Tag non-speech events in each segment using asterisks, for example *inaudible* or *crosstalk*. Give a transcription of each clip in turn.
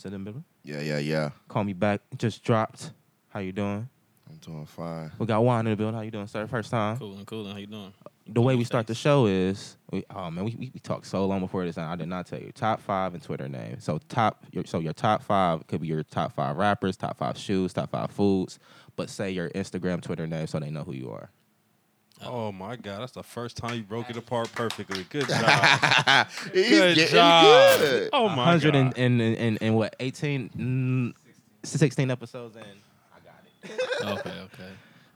squad. Nick in the middle. Yeah, yeah, yeah. Call me back. Just dropped. How you doing? I'm doing fine. We got Juan in the building. How you doing, sir? First time. Coolin', coolin'. How you doing? The way we start the show is, we, oh man, we, we, we talked so long before this, and I did not tell you top five and Twitter name. So top, your, so your top five could be your top five rappers, top five shoes, top five foods, but say your Instagram, Twitter name, so they know who you are. Oh my God, that's the first time you broke it apart perfectly. Good *laughs* job. He's Good getting job. good. Oh my hundred God. and, and, and, and what 18, mm, 16 episodes in. I got it. *laughs* okay, okay.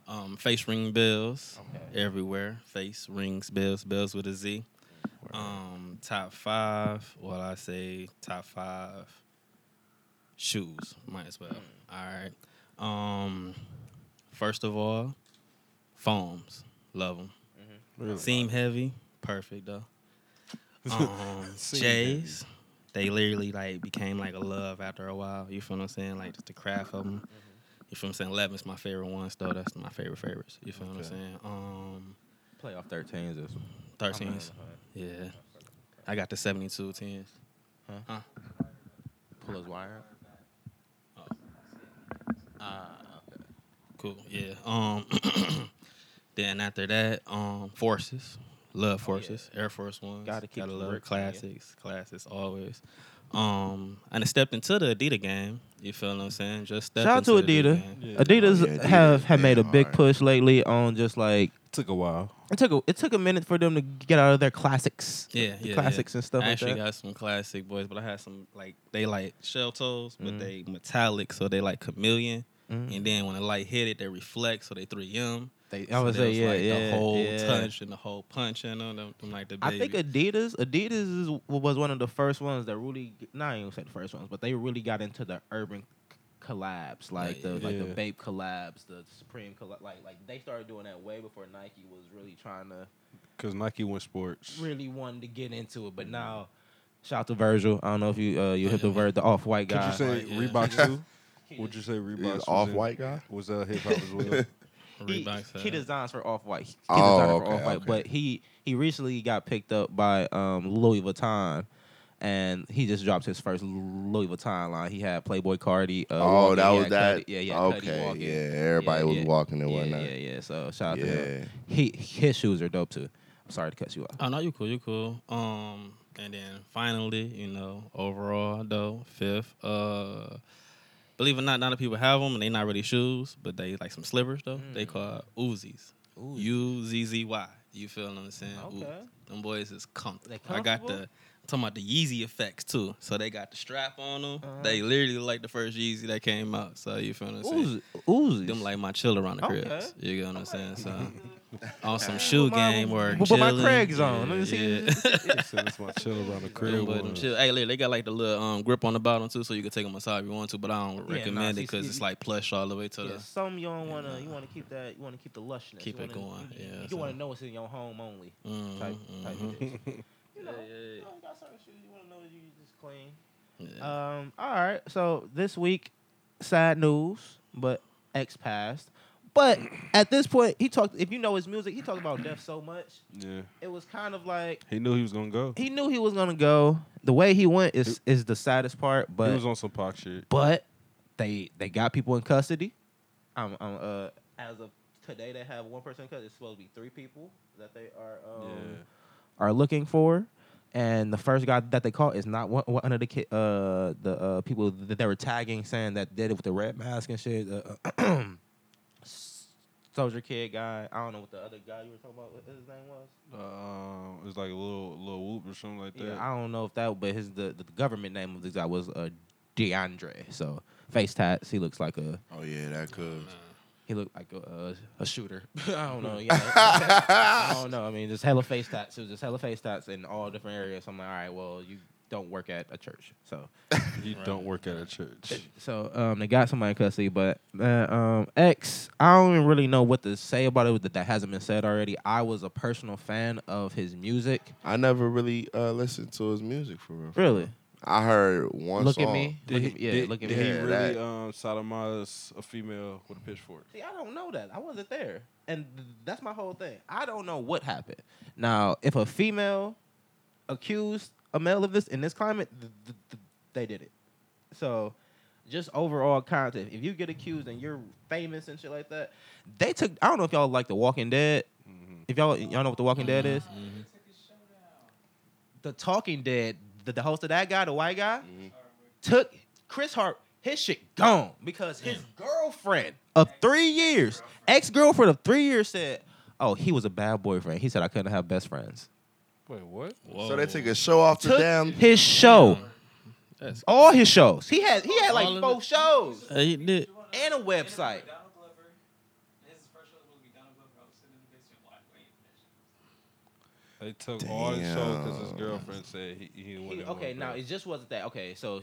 Um, face ring bells Okay. everywhere. Face rings bells, bells with a Z. Um, top five. Well, I say top five shoes. Might as well. All right. Um, first of all, foams. Love them. Really? Seem heavy. Perfect though. *laughs* Um, Seem J's. They literally like became like a love after a while. You feel what I'm saying? Like just the craft of them. You feel what I'm saying? Eleven's my favorite ones though. That's my favorite favorites. You feel what I'm saying? Um, Playoff 13s is 13s. Yeah. I got the 72 10s. Huh? Pull his wire. Oh. Ah, okay. Cool. Yeah. Um. *clears throat* then after that, um, forces. Love forces. Air Force Ones. Gotta keep Gotta the love bricks in ya. classics. Classics always. Um, and I stepped into the Adidas game. You feel what I'm saying? Just stepped Shout out to into Adidas. Yeah. Adidas, Oh, yeah, Adidas have have made a big hard. push lately on just like Took a while. it took a it took a minute for them to get out of their classics, Yeah, the yeah, classics yeah. and stuff I like actually that. got some classic boys, but I had some like they like shell toes, but Mhm. they metallic, so they like chameleon. Mhm. And then when the light hit it, they reflect, so they 3M. They, I So would they say was yeah, like yeah, the whole yeah. touch and the whole punch and them, them, them like the I think Adidas, Adidas is, was one of the first ones that really, not even say the first ones, but they really got into the urban c- collabs, like Yeah, the like the yeah. Bape collabs, the Supreme collab, like like they started doing that way before Nike was really trying to Because Nike went sports. really wanted to get into it. But now, shout out to Virgil. I don't know if you uh, you hit the Vir- the off white guy. Could guy. you say Right, yeah. Reeboks too? *laughs* Would you say Reeboks? was Off white guy? Was uh, hip hop as well? *laughs* he, Reeboks, he designs for Off White. He Oh, designer for okay, Off White, okay. but he he recently got picked up by um, Louis Vuitton, and he just dropped his first Louis Vuitton line. He had Playboi Carti. Uh, Oh, that was that. Cudi- yeah, yeah. Okay, yeah. Everybody Yeah, was yeah. walking and Yeah, whatnot. yeah, yeah. So shout out to him. He his shoes are dope too. I'm sorry to cut you off. Oh no, you cool, you cool. Um, and then finally, you know, overall though, fifth. Uh, believe it or not, not a lot of people have them, and they not really shoes, but they like some slippers though. They call Uzis. Ooh, U Z Z Y. You feel what I'm saying? Ooh, Okay. them boys is comfortable. They I got the. I'm talking about the Yeezy effects too. So they got the strap on them. Uh-huh. They literally like the first Yeezy that came out. So you feel what I'm saying? Uzi. Them like my chill around the Okay. cribs. You get what I'm saying? So *laughs* *laughs* on some shoe my- game or put my chilling. Craigs on. Let me see Yeah. *laughs* That's my chill around the crib. Them boys, them chill. Hey, look, they got like the little um, grip on the bottom too, so you can take them aside if you want to. But I don't Yeah, recommend nah, it because it's like plush all the way to Yeah, the. some you don't want to. You want to keep that. You want to keep the lushness. Keep you it wanna- going, You, yeah, you so- want to know it's in your home only. Mhm, Type, type mhm. of shit. *laughs* You know, yeah, you know, you got certain shoes you want to know that you just clean. yeah. Um. All right. So this week, sad news, but X passed. But at this point, he talked. If you know his music, he talked about death so much. Yeah. It was kind of like He knew he was gonna go. he knew he was gonna go. The way he went is is the saddest part. But he was on some Pac shit. but they they got people in custody. um, um, uh, as of today, they have one person because it's supposed to be three people that they are um, Yeah. are looking for. And the first guy that they caught is not one, one of the ki- uh, the uh, people that they were tagging, saying that did it with the red mask and shit. Uh, *clears throat* Soldier Kid guy. I don't know what the other guy you were talking about. What his name was. Um, it's like a little little whoop or something like that. Yeah, I don't know if that, but his the, the government name of this guy was uh, DeAndre. So face tats. He looks like a Oh yeah, that could. he looked like a a, a shooter. *laughs* I don't know. Yeah, *laughs* I don't know. I mean, just hella face tats. It was just hella face tats in all different areas. I'm like, all right, well, you don't work at a church, so *laughs* You don't work at a church. so um, they got somebody in custody. But man, um, X, I don't even really know what to say about it that that hasn't been said already. I was a personal fan of his music. I never really uh, listened to his music for real. Really, I heard one look song. at me. Did Look he, at, yeah, did, look at did me. he really that- um, sodomize a female with a pitchfork? See, I don't know that. I wasn't there. And th- that's my whole thing. I don't know what happened. Now, if a female accused a male of this in this climate, th- th- th- they did it. So, just overall content. If you get accused and you're famous and shit like that, they took. I don't know if y'all like The Walking Dead. Mm-hmm. If y'all y'all know what The Walking Dead is, mm-hmm. The Talking Dead, the, the host of that guy, the white guy, mm-hmm. took Chris Hart, his shit gone because his girlfriend of three years, ex girlfriend of three years said, "Oh, he was a bad boyfriend." He said, "I couldn't have best friends." Wait, what? So they took a show off the Took damn. his show, That's all his shows. He had he had All like of four it? shows Uh, he did. and a website. Donald Glover. His first show was supposed to be Donald Glover. I in the basement like waiting for that shit. They took all his show because his Damn. girlfriend said he, he He- wouldn't. okay, now it just wasn't that. Okay, so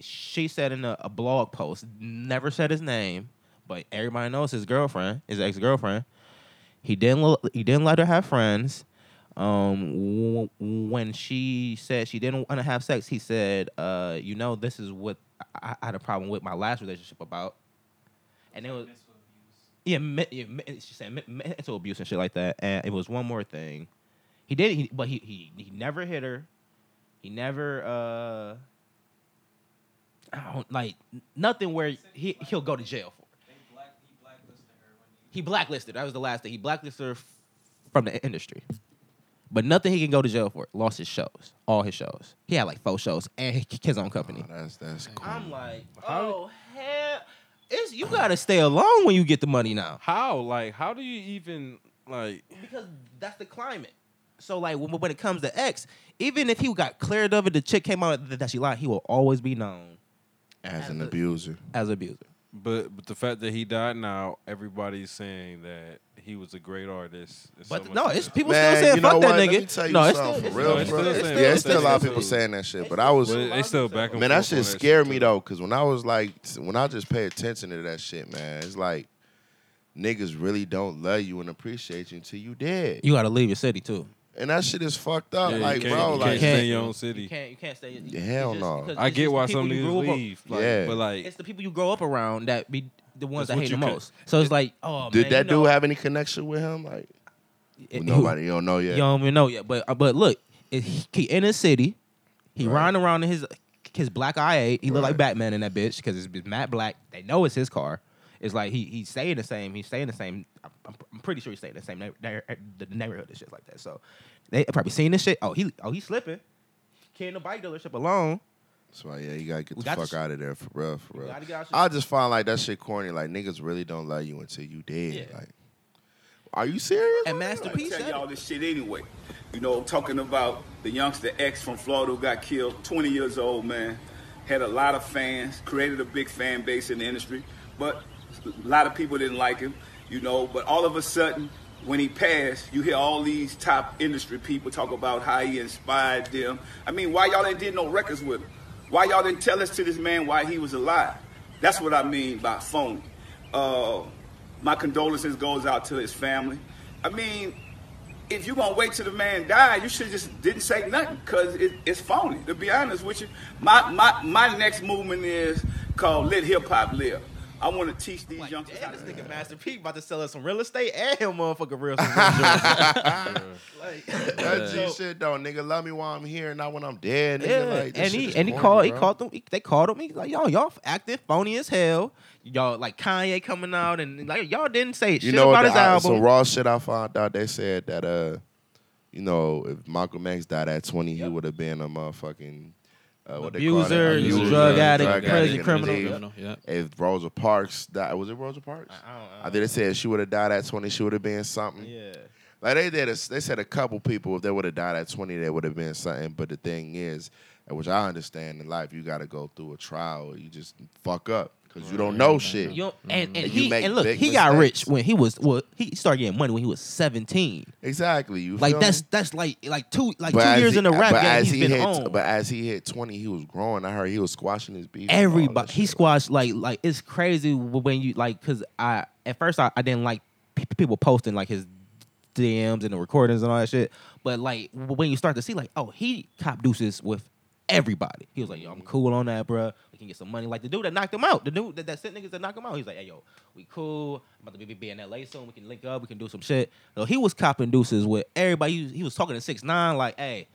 she said in a, a blog post, never said his name, but everybody knows his girlfriend, his ex girlfriend. He didn't. l- He didn't let her have friends. Um, w- when she said she didn't want to have sex, he said, "Uh, you know, this is what I, I had a problem with my last relationship about." And it was yeah, me, yeah me, she said mental abuse and shit like that. And it was one more thing. He did, he, but he, he he never hit her. He never uh, I don't like nothing where he he'll go to jail for. Black, he blacklisted her he. He blacklisted. That was the last thing. He blacklisted her f- from the industry. But nothing he can go to jail for. Lost his shows, all his shows. He had like four shows and *laughs* his own company. Oh, that's that's cool. I'm like, How- oh hell, it's you gotta stay alone when you get the money now. How? Like, how do you even like? because that's the climate. So like when, when it comes to X, even if he got cleared of it, the chick came out that she lied, he will always be known As an a- abuser. as an abuser. But but the fact that he died now, everybody's saying that he was a great artist. and But so no, it's people Man, still saying you know fuck that what? Let nigga. me tell you no, it's something still, for real, it's bro. still it's still, Yeah, it's it's still a lot of people saying that shit, but I was. But they still back and Man, that forth shit scared me too. though, cause when I was like, when I just pay attention to that shit, man, it's like niggas really don't love you and appreciate you until you dead, You gotta leave your city too. and that shit is fucked up. Yeah, you like, can't- bro, you like, can't stay in your own city. You can't. You can't stay. Yeah, hell just no. because I it's get just why the some people you niggas grew up- leave. Like, Yeah. but like It's the people you grow up around that be the ones That's that hate you the can- most. So it's like, oh did man, that you know, dude have any connection with him? Like, it- nobody, you don't know yet. You don't even know yet. But uh, but look, it, he, he in his city. He Right. riding around in his his black i eight. He look like Right. Batman in that bitch because it's, it's matte black. They know it's his car. It's like he he's staying the same. He's staying the same. I'm, I'm- I'm pretty sure he's staying the same neigh- neigh- the neighborhood and shit like that. So they probably seen this shit. Oh he oh he's slipping. Carrying the bike dealership alone. So yeah, you gotta get We the got fuck out of there for real, for real. gotta get out. I just find like that shit corny. Like niggas really don't love you until you dead. Yeah. Like, are you serious? and man? Master Like, tell y'all this shit anyway. You know, I'm talking about the youngster X from Florida who got killed, 20 years old, man. Had a lot of fans, created a big fan base in the industry, but a lot of people didn't like him, you know. But all of a sudden, when he passed, you hear all these top industry people talk about how he inspired them. I mean, why y'all ain't did no records with him? Why y'all didn't tell us to this man why he was alive? That's what I mean by phony. Uh, my condolences goes out to his family. I mean, if you're gonna wait till the man died, you should just didn't say nothing because it, it's phony. To be honest with you, my my my next movement is called "Let Hip Hop Live." I want to teach these Like, youngsters how damn, to this nigga Master P about to sell us some real estate and him motherfucking real estate. *laughs* like, That G shit though, nigga. Love me while I'm here, not when I'm dead. Nigga. yeah, Like, this and he and he corny, called he called them. he- they called him. He's like, y'all y'all acting phony as hell. Y'all like Kanye coming out and like y'all didn't say You shit know about what? his the- I- album. Some raw shit I found out. They said that uh, you know, if Malcolm X died at 20, he would have been a motherfucking uh, what they call it? Abuser, he's a drug addict, drug crazy addict, criminal. Criminal, yeah. If Rosa Parks died, was it Rosa Parks? I don't- I think they said she would have died at 20, she would have been something. yeah. Like they did, a, they said a couple people if they would have died at twenty, they would have been something. But the thing is, which I understand in life, you got to go through a trial. You just fuck up because you don't know shit. You know, and and And you he make and look, big he got mistakes. rich when he was well. He started getting money when he was seventeen. exactly. You Like feel that's me? that's like like two like But two years he- in the rap but game. as He's he been hit, on. But as he hit twenty, he was growing. I heard he was squashing his beef. and all that Everybody he shit. squashed like like it's crazy when you like because I at first I, I didn't like people posting like his DMs and the recordings and all that shit. But like when you start to see like oh he cop deuces with everybody. He was like yo I'm cool on that, bruh. We can get some money. Like the dude that knocked him out, the dude that, that sent niggas that knocked him out. He's like hey yo we cool. I'm about to be, be in LA soon. We can link up. We can do some shit. So he was copping deuces with everybody. He was, he was talking to six nine like hey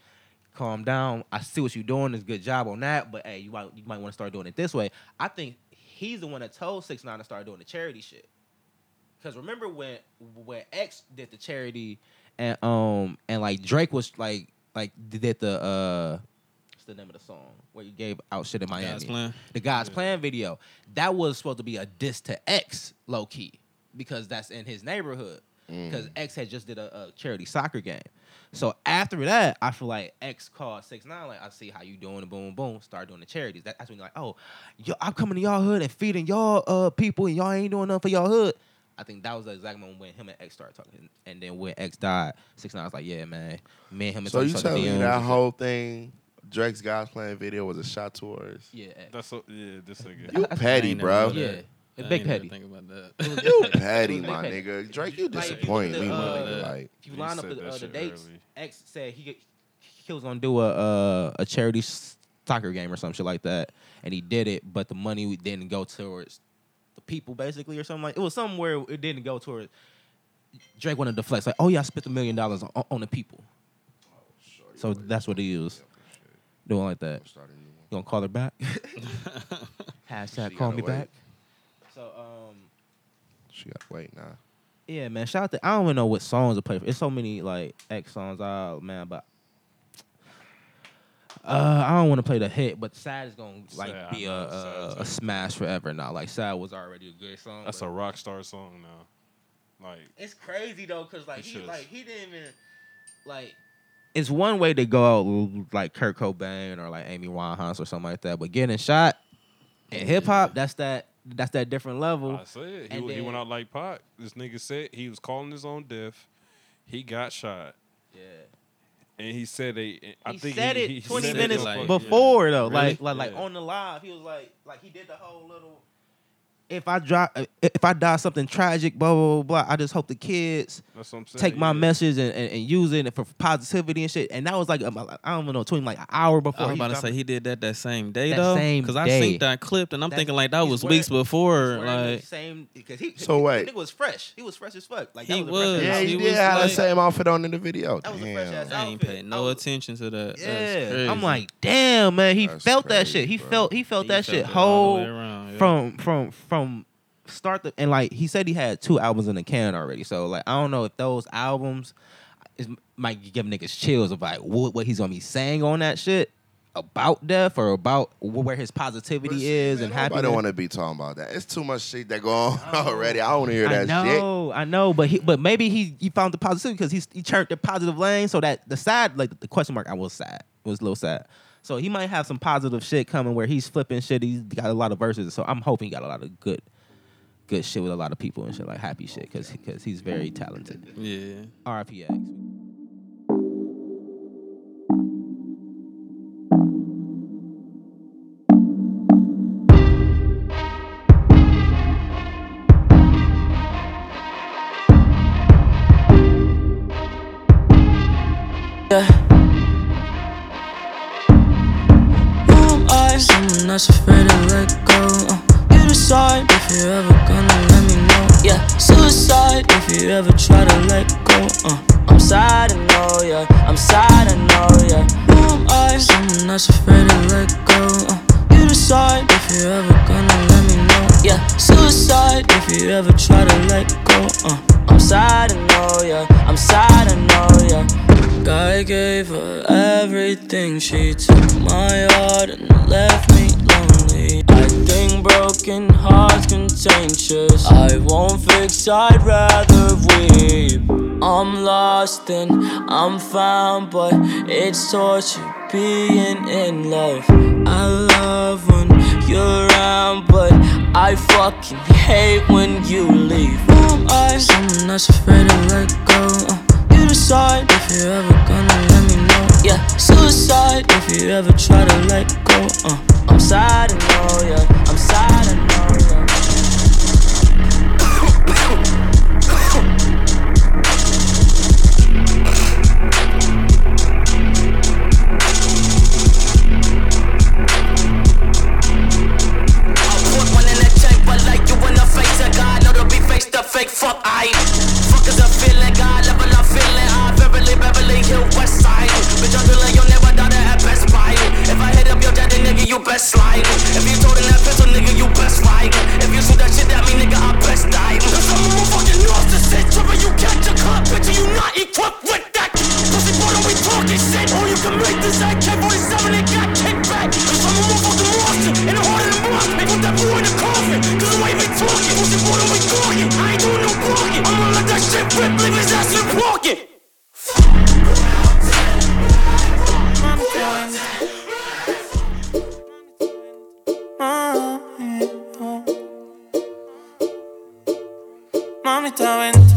calm down. I see what you're doing. It's a good job on that, but hey, you might you might want to start doing it this way. I think he's the one that told Six Nine to start doing the charity shit. Cause remember when when X did the charity and um and like Drake was like like did the uh what's the name of the song where you gave out shit in Miami God's Plan? the God's Plan video that was supposed to be a diss to X low key because that's in his neighborhood because X had just did a, a charity soccer game. So after that, I feel like X called six nine like I see how you doing, boom boom, start doing the charities. That, that's when you're like, oh, yo, I'm coming to y'all hood and feeding y'all uh people and y'all ain't doing nothing for y'all hood. I think that was the exact moment when him and X started talking. And then when X died, six nine was like, yeah, man, me and him. and So you telling me that whole thing, Drake's God's Plan video was a shot towards? yeah, X. That's so, yeah, this nigga. You I- I- petty, bro. yeah, it's I big ain't never petty. Think about that. *laughs* You big petty, my petty. nigga. Drake, you Like, if you disappoint look me, at, uh, nigga. Like, If you He line up said the, uh, the dates, early. X said he he was gonna do a uh, a charity soccer game or some shit like that, and he did it, but the money didn't go towards the people basically or something like. It was somewhere it didn't go towards. Drake wanted to flex like, oh yeah, I spent a million dollars on, on the people, so that's what he was doing like that. You gonna call her back? *laughs* Hashtag She call gotta me wait. back. So um. she got to wait now. Yeah, man. Shout out to I don't even know what songs to play for. It's so many like X songs out, man. But uh, I don't want to play the hit, but Sad is gonna like Sad, be I a, know, a, too. a smash forever now. Like Sad was already a good song. That's but a rock star song now. Like, It's crazy though, cause like It he should. like he didn't even like. It's one way to go out like Kurt Cobain or like Amy Winehouse or something like that, but getting shot in hip hop, that's that that's that different level. I said, he, and he went out like Pac. This nigga said he was calling his own death. He got shot. yeah. And he said they. I he think said he, it he 20 said it minutes like- before though. Really? Like like like on the live, he was like like he did the whole little if I drop if I die something tragic, blah blah blah, blah I just hope the kids That's what I'm saying. take my yeah. message and, and, and use it for positivity and shit. And that was like um, I don't even know, 20 like an hour before. I was he about to say it. he did that that same day That though, same because I day. seen that clip and I'm That's- thinking like that was wearing- weeks before. He's wearing the Like same because he So he, wait. the nigga was fresh. He was fresh as fuck. Like that He was, a fresh was. Yeah, he he did was have the like- same outfit on in the video. That was a fresh ass Damn. I ain't outfit. paying no was- attention to that. Yeah. I'm like, damn, man. He That's felt that shit. He felt he felt that shit whole the way around, yeah. from from from start the and like he said he had two albums in the can already. So like I don't know if those albums is might give niggas chills of like what, what he's gonna be saying on that shit about death or about where his positivity see, is man, and Nobody I don't want to be talking about that. It's too much shit that go on *laughs* already. I don't want to hear I that shit. know, I know, but he, but maybe he, he found the positivity because he he turned the positive lane. So that the sad, like the question mark, I was sad. It was a little sad. So he might have some positive shit coming where he's flipping shit. He's got a lot of verses. So I'm hoping he got a lot of good, good shit with a lot of people and shit like happy shit because because he's very talented. yeah. RPX. She took my heart and left me lonely. I think broken hearts contagious. I won't fix, I'd rather weep. I'm lost and I'm found, but it's torture being in love. I love when you're around, but I fucking hate when you leave. Who am I? Someone that's afraid to let go. Uh, you decide if you're ever gonna let me. Yeah, suicide if you ever try to let go. Uh, I'm sad, I know, yeah. I'm sad, I know, yeah. One in the chamber like you in the juggler, you'll never die to at best fighting. If I hit up your daddy, nigga, you best sliding. If you told that pistol, nigga, you best riding. If you shoot that shit at me, nigga, I best die. Cause I'm a motherfucking narcissist, but you catch a cop, bitch, you not equipped with that. Pussy boy, don't be talking shit. All you can make this act, can't 47 mami está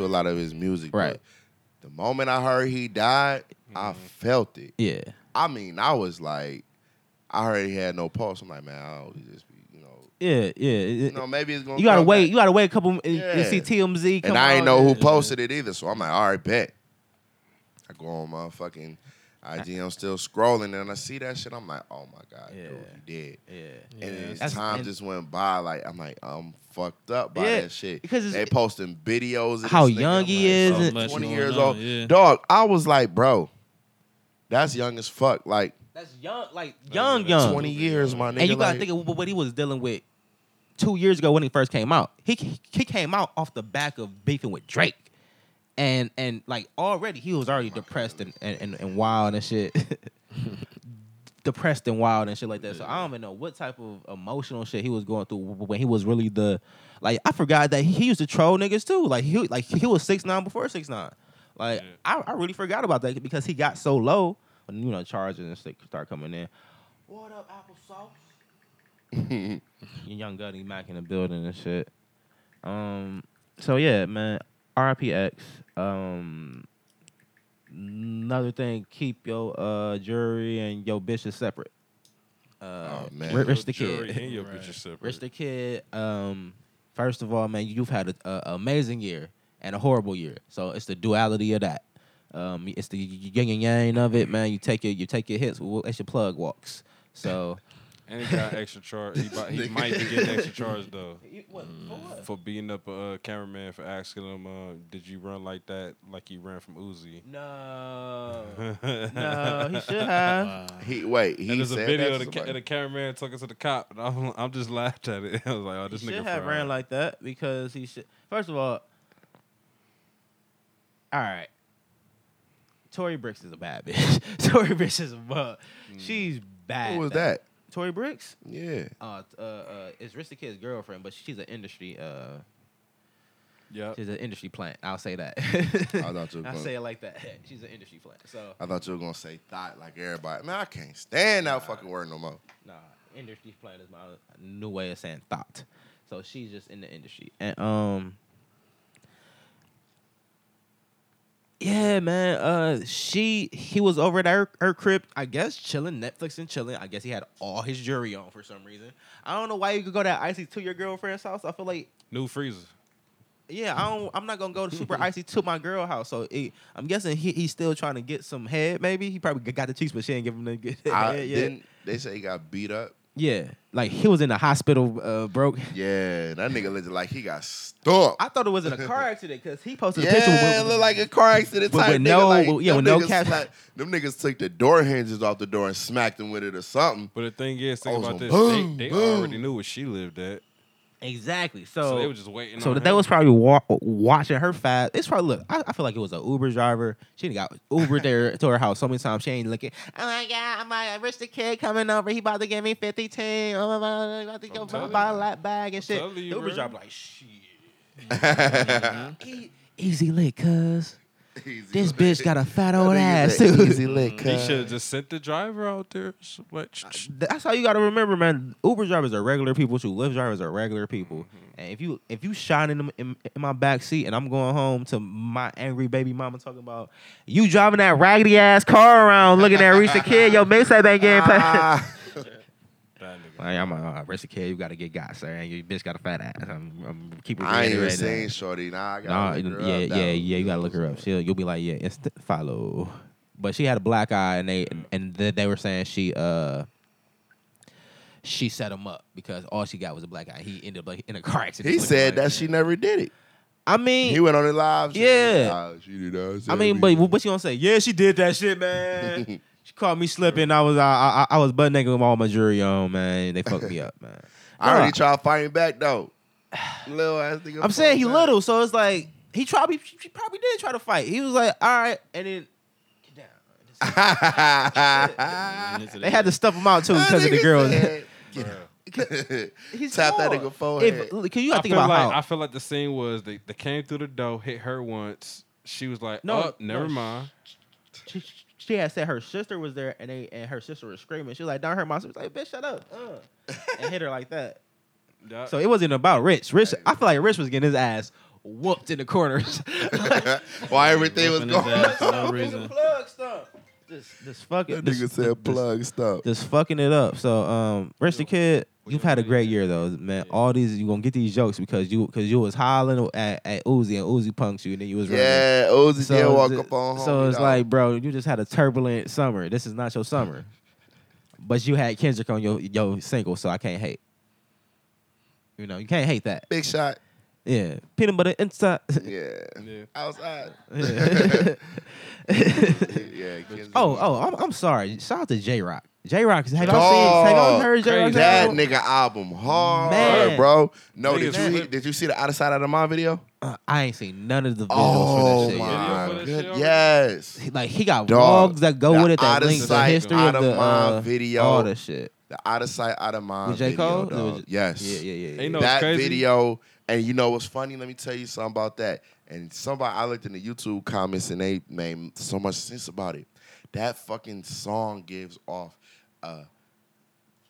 to a lot of his music. Right. but The moment I heard he died, I mm-hmm. felt it. Yeah. I mean, I was like, I heard he had no pulse. I'm like, man, I'll just be, you know, Yeah, yeah. you know, maybe it's gonna. You gotta come wait. back. You gotta wait a couple. Yeah. Yeah. You see TMZ. Come and I ain't on, know who posted it either. So I'm like, all right, bet. I go on my fucking IG, I'm still scrolling, and I see that shit. I'm like, oh my god, dude, he did. Yeah. And as time and- just went by, like I'm like, I'm fucked up by Yeah, that shit. because it's- they posting videos How young he like, is bro, and- 20 years on, old. yeah. Dog, I was like, bro, that's young as fuck. Like That's young, like young, young. 20 years, my nigga. And you gotta like, think of what he was dealing with two years ago when he first came out. He he came out off the back of beefing with Drake. And and like already he was already depressed and, and, and, and wild and shit. *laughs* depressed and wild and shit like that. So I don't even know what type of emotional shit he was going through when he was really the like I forgot that he, he used to troll niggas too. Like he like he was six nine before six nine. Like I, I really forgot about that because he got so low when you know charges and shit start coming in. What up, applesauce? Your *laughs* young Gunny Mac in the building and shit. Um. So yeah, man. RIPX. Um. another thing, keep your uh jury and your bitches separate. Uh, Oh, man. Ri- Rich the Jury kid. and your bitch is separate. Rich the kid. Um, first of all, man, you've had an amazing year and a horrible year. So it's the duality of that. Um, it's the yin and yang of it, man. You take your you take your hits. Well, it's your plug walks. So And he got extra charge. He, might- he *laughs* might be getting extra charge though *laughs* what, for beating up a uh, cameraman for asking him, uh, "Did you run like that? Like you ran from Uzi?" No, *laughs* no, he should have. He wait. He and there's a video that of the, ca- somebody? of the cameraman talking to the cop, and I'm, I'm just laughed at it. I was like, "Oh, this he nigga should have fried. ran like that because he should. First of all, all right. Tori Brixx is a bad bitch. Tori Brixx is a bug. She's bad. Who was that? Tori Brixx. Yeah. Uh, uh, uh, it's Rich the Kid's girlfriend, but she's an industry. Uh, Yep. she's an industry plant. I'll say that. I thought you *laughs* were I'll gonna- say it like that. *laughs* She's an industry plant. So I thought you were gonna say thought like everybody. Man, I can't stand that fucking word no more. Nah, industry plant is my new way of saying thought. So she's just in the industry, and um, yeah, man. Uh, she he was over at her, her crib, I guess, chilling, Netflix and chilling. I guess he had all his jewelry on for some reason. I don't know why you could go that icy to your girlfriend's house. I feel like New freezer. yeah, I don't. I'm not gonna go to super *laughs* icy to my girl house. So it, I'm guessing he, he's still trying to get some head. Maybe he probably got the cheeks, but she ain't give him the good I *laughs* head yet. They say he got beat up. Yeah, like he was in the hospital, uh, broke. Yeah, that nigga looked like he got stumped. I thought it was in a car *laughs* accident because he posted a Yeah, picture it looked like a car accident with- type with nigga. no- like, yeah, them with no niggas cap- slapped- Them niggas took the door hinges off the door and smacked him with it or something. But the thing is, think about this. boom, they they boom. already knew where she lived at. Exactly. So, So, they were just waiting. so on that they him. was probably wa- watching her fast. It's probably look. I, I feel like it was an Uber driver. She done got Uber *laughs* there to her house so many times. She ain't looking. Oh my god, my rich the kid coming over. He about to give me fifty ten. Oh my god, about to go buy, buy a you. lap bag and shit. you, the Uber driver like shit. *laughs* E- easy lit, cuz. This bitch got a fat old ass too. Easy lick. He should have just sent the driver out there. Like, That's how you got to remember, man. Uber drivers are regular people too. Lyft drivers are regular people. Mm-hmm. And if you if you shining them in, in my back seat and I'm going home to my angry baby mama talking about you driving that raggedy ass car around looking at Reese the kid, your *laughs* mixtape ain't getting paid. That nigga. Like, I'm a Reese the kid, you gotta get got, sir. And your bitch got a fat ass. I'm, I'm keep I ain't even that. seen Shorty. Nah, I gotta look her yeah, up. Yeah, yeah. You gotta look her up. She'll, you'll be like, yeah, instant follow. But she had a black eye, and they and they, they were saying she uh she set him up because all she got was a black eye. He ended up like in a car accident. He said that she never did it. I mean, He went on it live. Yeah. Nah, she did that. I mean, but what you gonna say? Yeah, she did that shit, man. *laughs* she caught me slipping. I was I I, I was butt naked with all my jewelry on, man. They fucked me up, man. I already Nah. tried fighting back though. Little ass nigga. I'm saying he back. little, so it's like he probably she probably did try to fight. He was like, all right, and then get down. *laughs* They had to stuff him out too because of the Nigga girls. said, "Get. *laughs* He's Tap that small. nigga forehead. If, look, you I think feel about like how. I feel like the scene was they, they came through the door, hit her once. She was like, No, "Oh, never no, mind." she, she had said her sister was there and they and her sister was screaming. She was like, "Don't hurt my sister." Like, bitch, shut up, uh, and hit her like that. Yeah. So it wasn't about Rich. Rich, I feel like Rich was getting his ass whooped in the corners. *laughs* Why everything was Whooping his going ass for no Fucking reason. *laughs* plug stuff. Just, just fucking. That just- nigga said plug stuff. just fucking it up. So, um, Rich the kid, you've had a great year though, man. All these you gonna get these jokes because you because you was hollering at, at Uzi and Uzi punked you and then you was running. Yeah, Uzi So did walk it's- up on So it's dog. like, bro, you just had a turbulent summer. This is not your summer. But you had Kendrick on your your single, so I can't hate. You know, you can't hate that. big shot. Yeah, peanut butter inside. Yeah, Yeah. outside. Yeah. *laughs* yeah, oh, oh, I'm, I'm sorry. Shout out to Jay Rock. Jay Rock, have y'all seen? Have y'all Dog. heard Jay Rock's that album? nigga album hard, Man. bro. No, did you flip- did you see the out of sight out of mind video? Uh, I ain't seen none of the videos Oh for that shit. yet. my Video for good, yes. Like he got Dog, vlogs that go the with it that out of link the sight, history out of of the mind uh, video. all the shit. The out of sight out of mind With J. video, dog. Was Yes. Yeah, yeah, yeah. yeah. Ain't no- that crazy? video, and you know what's funny? Let me tell you something about that. And somebody, I looked in the YouTube comments, and they made so much sense about it. That fucking song gives off a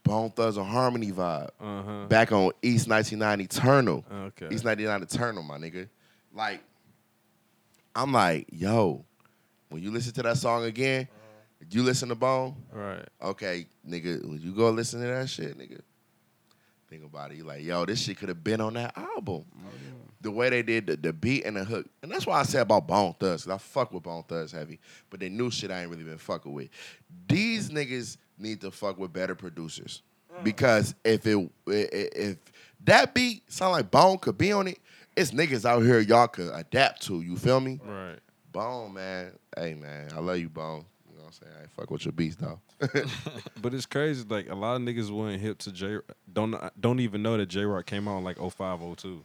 Bone Thugs and Harmony vibe. Uh-huh. Back on East 99 Eternal. Okay. East 99 Eternal, my nigga. Like, I'm like, yo, when you listen to that song again, you listen to Bone. Right. Okay, nigga, when you go listen to that shit, nigga, think about it. You like, yo, this shit could have been on that album. Oh, the way they did the, the beat and the hook, and that's why I said about Bone Thugs. 'cause I fuck with Bone Thugs heavy, but they new shit I ain't really been fucking with. These niggas need to fuck with better producers mm. because if it i- i- if that beat sound like Bone could be on it, it's niggas out here y'all could adapt to. You feel me? Right. Bone, man. Hey, man, I love you, Bone. You know what I'm saying? I ain't fuck with your beats, though. *laughs* But it's crazy. Like a lot of niggas wasn't hip to J. Don't don't even know that Jay Rock came out in like 05, 02.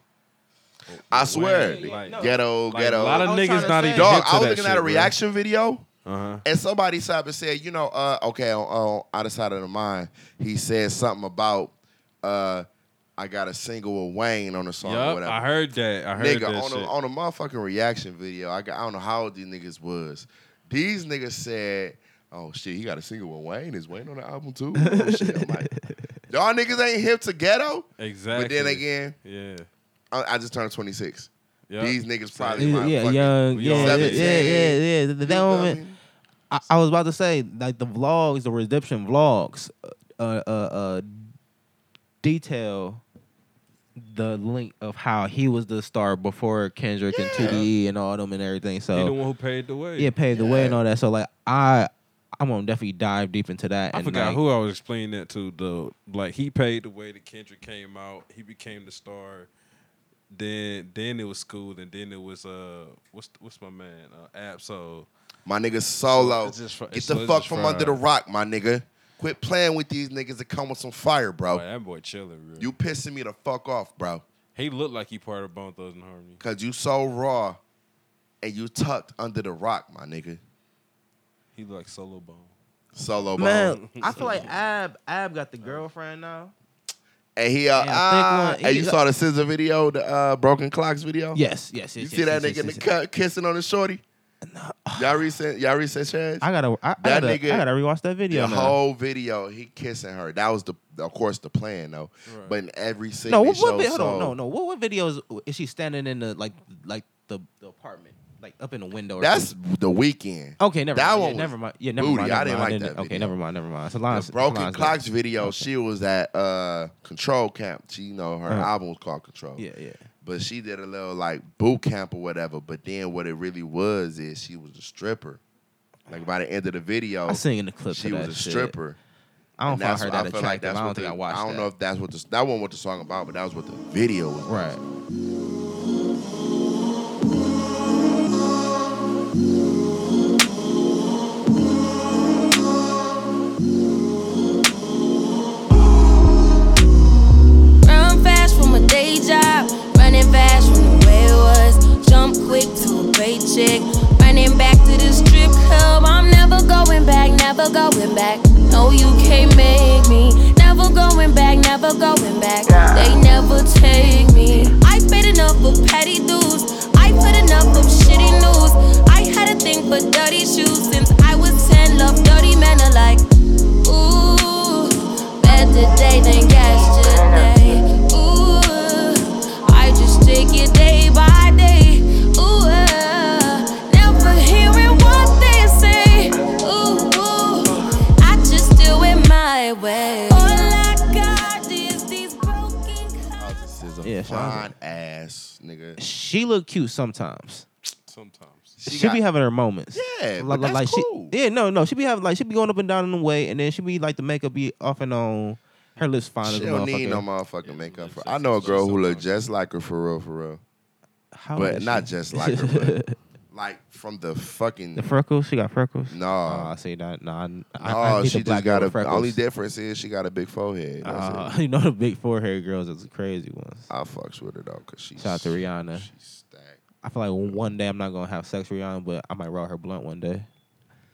I swear. Like, Ghetto, like, ghetto. A lot of I was trying niggas not say- even Dog, hip to I was that looking shit, at a bro. reaction video, Uh-huh. and somebody stopped and said, you know, uh, okay, on, on other side of the mind, he said something about, uh, I got a single with Wayne on the song or whatever. I heard that. I heard Nigga, that on shit. the, on the motherfucking reaction video, I, got, I don't know how old these niggas was. These niggas said, oh shit, he got a single with Wayne. Is Wayne on the album too? Oh, shit. I'm like, *laughs* y'all niggas ain't hip to ghetto? exactly. But then again, yeah. I, I just turned 26. Yup. These niggas probably Yeah, my yeah, fucking young, yeah, all yeah, yeah, yeah, yeah. That You feel moment, me? I, I was about to say, like the vlogs, the redemption vlogs, uh, uh, uh, detail the link of how he was the star before Kendrick and TDE and all them and everything. So he the one who paid the way. yeah, paved the way and all that. So like I, I'm gonna definitely dive deep into that. I and forgot like, who I was explaining that to. The like he paid the way that Kendrick came out. He became the star. Then then it was school, and then it was uh what's what's my man uh, Ab-Soul. My nigga Solo. It's just fr- Get it's- the fuck from fried. under the rock, my nigga. Quit playing with these niggas that come with some fire, bro. Boy, that boy chilling. Real. You pissing me the fuck off, bro. he looked like he part of Bone Thugs and Harmony. Cause you so raw and you tucked under the rock, my nigga. He looked like Solo Bone. Solo bone. man, I feel like *laughs* Ab Ab got the girlfriend now. And he uh, Damn, thick ah, one. and you got- saw the SZA video, the uh, broken clocks video. Yes, yes, yes. You yes, see yes, that yes, nigga in the yes. cut kissing on the shorty? Y'all recent, y'all recent Chaz? I gotta, I, I That gotta, nigga- I gotta rewatch that video. the now. whole video, he kissing her. That was the, of course, the plan though. Right. But in every scene, No, they what, what show vi- hold on, so- no, no. What, what videos is she standing in the like, like the, the apartment, like up in the window? Or That's something? the weekend. okay. Never that mind. one yeah, never mind. Yeah, never booty. mind. I didn't mind. like that Okay, video. never mind. Never mind. Solange, The Broken Clocks video, she was at uh, Control Camp. She, you know, her Uh-huh. album was called Control. Yeah, yeah. But she did a little like boot camp or whatever. But then what it really was is she was a stripper. Like by the end of the video, I seen in the clip. she was a shit. stripper. I don't find her that attractive. like that's I don't think the- I watched I don't that. know if that's what the, that wasn't what the song about, but that was what the video was. Right. To running back to the strip club. I'm never going back, never going back. No, you can't make me. Never going back, never going back. They never take me. I paid enough for petty dues. I've put enough of shitty news. I had a thing for dirty shoes since I was 10. Love dirty men alike. Ooh, better day than yesterday. Nigga. She look cute sometimes. Sometimes. She, got- be having her moments. Yeah, Like- but that's like cool. she, yeah, no, no. She be having like she be going up and down in the way, and then she be like the makeup be off and on. Her lips fine She a don't need no motherfucker. motherfucking makeup. For, I know a girl who look just like her for real, for real. How but not she? just like her, but *laughs* like from the fucking. the freckles. She got freckles. no, Oh, I see that. No, I, I, no, I hate she just got a. freckles. Only difference is she got a big forehead. Uh, *laughs* you know the big forehead girls is the crazy ones. I fucks with her though, cause she's. Shout out to Rihanna. She's stacked. I feel like one day I'm not gonna have sex with Rihanna, but I might roll her blunt one day.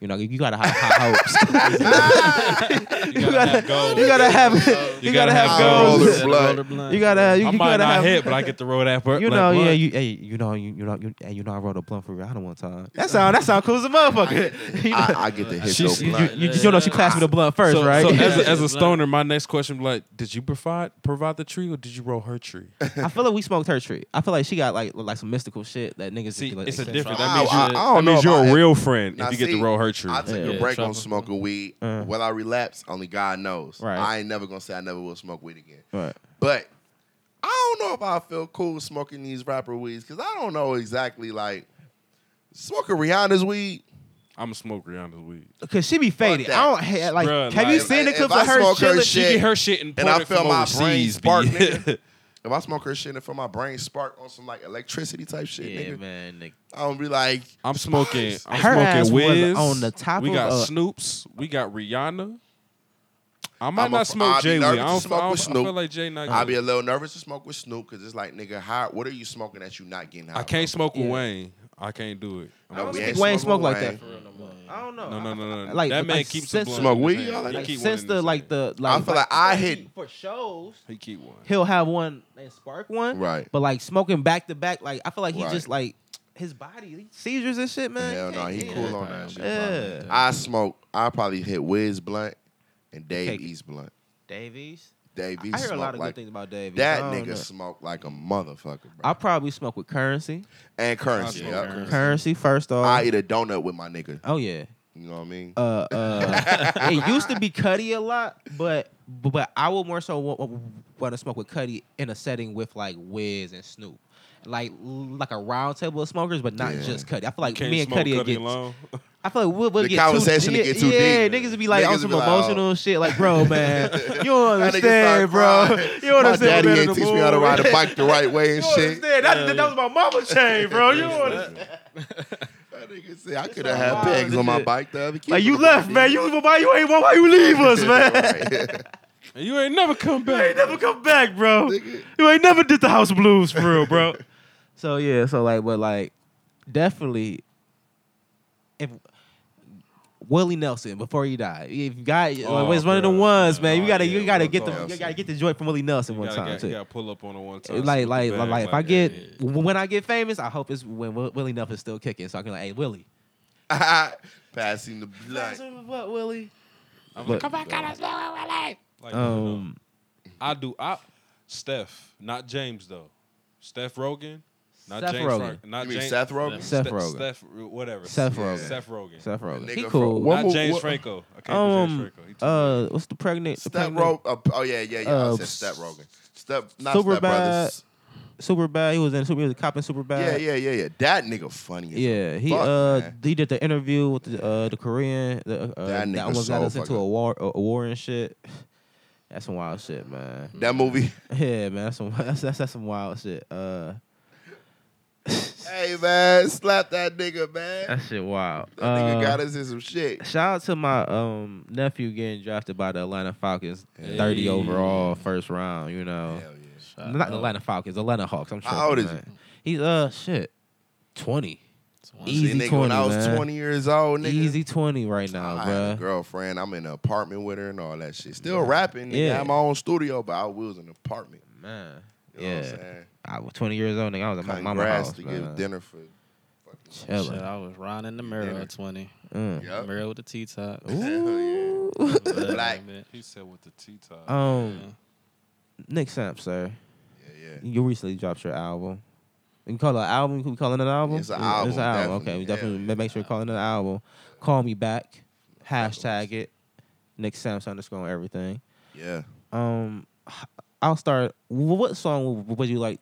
You know, you gotta have high hopes. *laughs* *laughs* You gotta have goals. You gotta have. You, You gotta gotta have have goals. goals. Roller blunt. You gotta. You, I you might gotta not have. hit, but I get to roll that. You know, yeah, you, hey, you know, you, you know, you, hey, you know, I wrote a blunt for Rihanna one time. That sound, that sound cool as a motherfucker. *laughs* you, know, I, I get the hit She- your she- you, blunt. you, you know, she passed me the blunt first, so, right? So as a, as a stoner, my next question be like, did you provide provide the tree or did you roll her tree? I feel like we smoked her tree. I feel like she got like like some mystical shit that niggas. See, it's a different. That means you. I- I don't that know means you're a real friend if you get see, to roll her tree. I took Yeah. a break on trouble. smoking weed. Uh. Will I relapse? Only God knows. Right. I ain't never gonna say I never will smoke weed again. Right. But I don't know if I feel cool smoking these rapper weeds because I don't know exactly like smoking Rihanna's weed. I'm gonna smoke Rihanna's weed. Cause she be faded. that. I don't ha- like. Bruh, have you like, seen the if clips I of her smoke her chilling? She shit, get her shit imported and I feel my overseas. brain spark, nigga. *laughs* If I smoke her shit and feel my brain spark on some like electricity type shit, Yeah, nigga, man. nigga. I don't be like, I'm smoking. I'm Her ass smoking was Wiz. on the top we of, got Snoops. We got Rihanna. I might I'm a- not smoke I'll Jay. I don't, smoke I, don't, with I Snoop. feel like Jay not. I'll be a little nervous to smoke with Snoop because it's like, nigga, how, what are you smoking that you not getting high? I can't smoke with Yeah. Wayne. I can't do it. I don't think Wayne smoking smoke like Wayne. that for real no more. I don't know. No, no, no, no. *laughs* Like that man like, keeps since, a Smoke weed, like like, since in the like the like. I feel like I hit- for shows. He keep one. He'll have one and spark one. Right. But like smoking back to back, like I feel like he Right. just like his body seizures and shit, man. Hell no, he Yeah. cool on that shit. Yeah. I smoke. I probably hit Wiz blunt and Dave East blunt. Dave East. Dave East I hear a lot of like good things about Dave East. that nigga know. smoke like a motherfucker, bro. I probably smoke with currency. and currency. smoke Yep. currency. Currency first off. I eat a donut with my nigga. oh yeah. You know what I mean? Uh, uh, it used to be Cudi a lot, but but I would more so want to smoke with Cudi in a setting with like Wiz and Snoop, like like a round table of smokers, but not Yeah. just Cudi. I feel like Can't me and smoke Cudi would Cudi get. alone. *laughs* I feel like we'll, we'll The get conversation too, would get too yeah, deep. niggas would be like on Niggas some would be like, oh. emotional shit, like bro, man, *laughs* you don't understand, bro. You don't My understand. daddy what ain't the teach me how to ride a bike the right way *laughs* and You shit. understand? That, that was my mama chain, bro. You don't understand. That nigga said I could have had pegs on my bike the other kid. Like you left, man. You why you ain't why you leave *laughs* us, man? And you ain't never come back. You ain't never come back, bro. You ain't never did the house blues for real, bro. so yeah, so like, but like, definitely, if Willie Nelson before he died, if got, Oh, like, it's one of the ones, man. You Oh, gotta, yeah, you gotta get the, Nelson. you gotta get the joint from Willie Nelson one gotta time get, too. You gotta pull up on a one time. Like, salute like, like, if I get yeah. when I get famous, I hope it's when Wi- Willie Nelson's still kicking, so I can like, hey Willie, *laughs* Passing the blunt. what Willie? I'm But- like, like, Um, I do. I Steph, not James though. Steph Rogan, not Seth James. Rogen. Frank, not You mean James. Seth Rogen? Seth Ste- Rogen. Steph, whatever. Seth Yeah. Rogen. Seth Rogen. Seth Rogen. Nigga He from- cool. What not mo- James what- Franco. I can't do Um, James Franco. He too uh, what's the pregnant? the Step pregnant- Ro- uh, oh yeah, yeah, yeah. Uh, I said Step Rogan. Step not Super Step Bad. Brothers. Super bad. He was in Super. He was a cop in Super Yeah, bad. yeah, yeah, yeah. Yeah. That nigga funny. As Yeah, he fuck, uh man. he did the interview with the uh the Korean the, uh, That that, nigga almost got so us into fucking- a war a, a war and shit. *sighs* That's some wild shit, man. that movie. *laughs* Yeah, man, that's some *laughs* that's that's, that's some wild shit. Uh, hey man, slap that nigga, man. that shit wild. That nigga Uh, got us in some shit. Shout out to my um nephew getting drafted by the Atlanta Falcons, thirty overall, first round. You know, Hell yeah. not the Atlanta Falcons, Atlanta Hawks. I'm sure. How old is he? He's uh shit, twenty. See, Easy nigga, 20, when I was man. 20 years old, nigga. Easy twenty right now, I had a girlfriend. I'm in an apartment with her and all that shit. Still rapping. Nigga. Yeah. I have my own studio, but I was in an apartment. Man, You know what I'm yeah. Saying? I was 20 years old, nigga. I was at my Cutting mama's grass house, to man. give dinner for. Chilling. Shit, I was riding the mirror Dinner. at 20. Mm. Yup. Mirror with the T-top. Ooh. *laughs* Black. He said with the T top. Um, Nick Samp, sir. Yeah, yeah. You recently dropped your album. You can call it an album. You can call it an album. It's an It's album, an album. Okay, we definitely. definitely Hell make sure you call it an album. Call me back. Hashtag it. Nick Samps underscore on everything. Yeah. Um, I'll start. wh- What song would you like?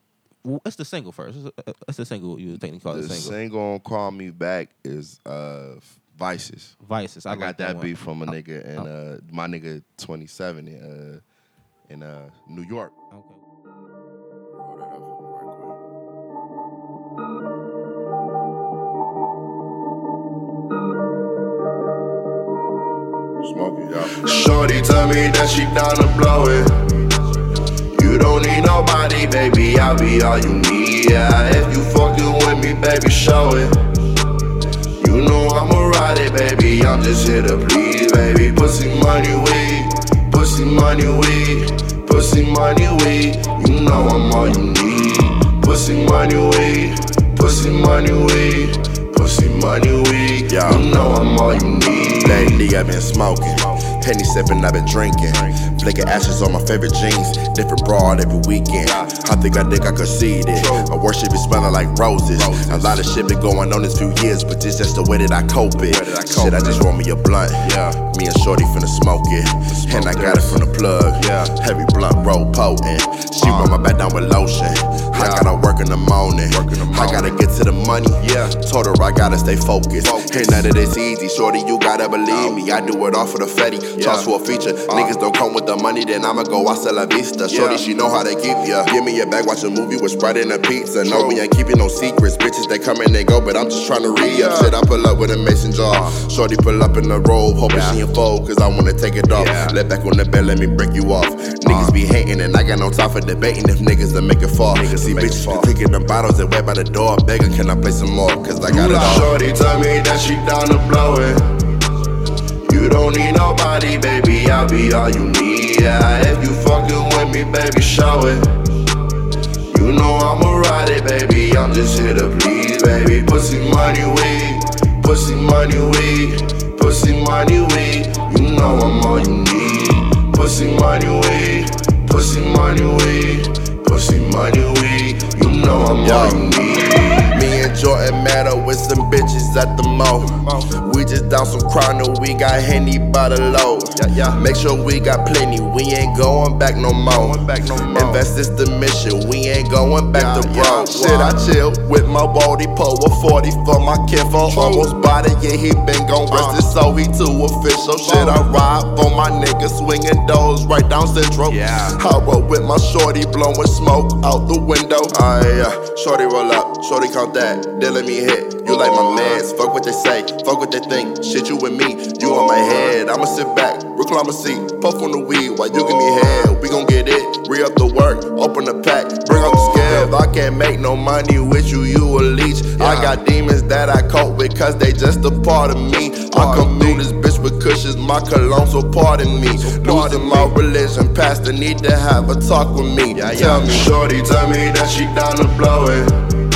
What's the single first? What's the single you think you call The the single? single on Call Me Back is uh Vices. Vices. I, I, like got that one. beat from a nigga and uh my nigga 27 in uh in uh New York. Okay. Roll that up for me right quick. Smoke it, y'all. Shorty tell me that she down to blow it. Don't need nobody, baby. I'll be all you need. Yeah, if you fucking with me, baby, show it. You know I'ma ride it, baby. I'm I'm just here to please, baby. Pussy money weed, pussy money weed, pussy money weed. You know I'm all you need. Pussy money weed, pussy money weed, pussy money weed. Yeah, you know I'm all you need. Lately I've been smoking, Henny sipping, I've been drinking. Flicking ashes on my favorite jeans, different broad every weekend. I think I think I could see it. I worship is smelling like roses. A lot of shit been going on this few years, but this just the way that I cope it. Shit, I just roll me a blunt. Yeah, me and Shorty finna smoke it, and I got it from the plug. Heavy blunt roll potent. She run my back down with lotion. I gotta work in the morning. I gotta get to the money. Yeah, told her I gotta stay focused. Ain't none of this easy, Shorty. You gotta believe me. I do it all for the fetty. Charge for a feature. Niggas don't come with the money, then I'ma go hasta la vista. Shorty, she know how to keep ya. Give me a bag, watch a movie with Sprite and a pizza. No, we ain't keeping no secrets. Bitches, they come and they go, but I'm just trying to re up. Shit, I pull up with a mason jar. Shorty pull up in the robe, hoping she unfold, cause I wanna take it off. Let back on the bed, let me break you off. Niggas be hating, and I got no time for debating if niggas will make it fall. See, bitches be picking them bottles and wait by the door, begging, can I play some more? Cause I got it all. Shorty tell me that she down to blow it. You don't need nobody, baby. I'll be all you need. Yeah, if you fucking with me, baby, show it. You know I'ma ride it, baby. I'm just here to please, baby. Pussy money weed, pussy money weed, pussy money weed. You know I'm all you need. Pussy money weed, pussy money weed, pussy money weed. You know I'm all you Jordan matter with some bitches at the mall. We just down some chrono, we got Henny by the load. Make sure we got plenty, we ain't going back no more. Invest is the mission, we ain't going back to broke. Shit, I chill with my Baldy Poe, a 40 for my kid for almost body. Yeah, he been gon' rest uh. it, so he too official. Shit, I ride for my niggas, swinging doors right down Central. Yeah. I roll with my shorty, blowing smoke out the window. Aye, yeah. Shorty roll up, shorty count that, then let me hit. You like my mans, fuck what they say, fuck what they think. Shit, you with me, you on my head. I'ma sit back, recline my seat, puff on the weed while you give me head. We gon' get it, re up the work, open the pack, bring out the scale. If I can't make no money with you, you a leech. I got demons that I cope with, cause they just a part of me. I come through this bitch with cushions, my cologne, so pardon me. Losing my religion, pastor need to have a talk with me. Tell me, shorty, tell me that she down to blow it.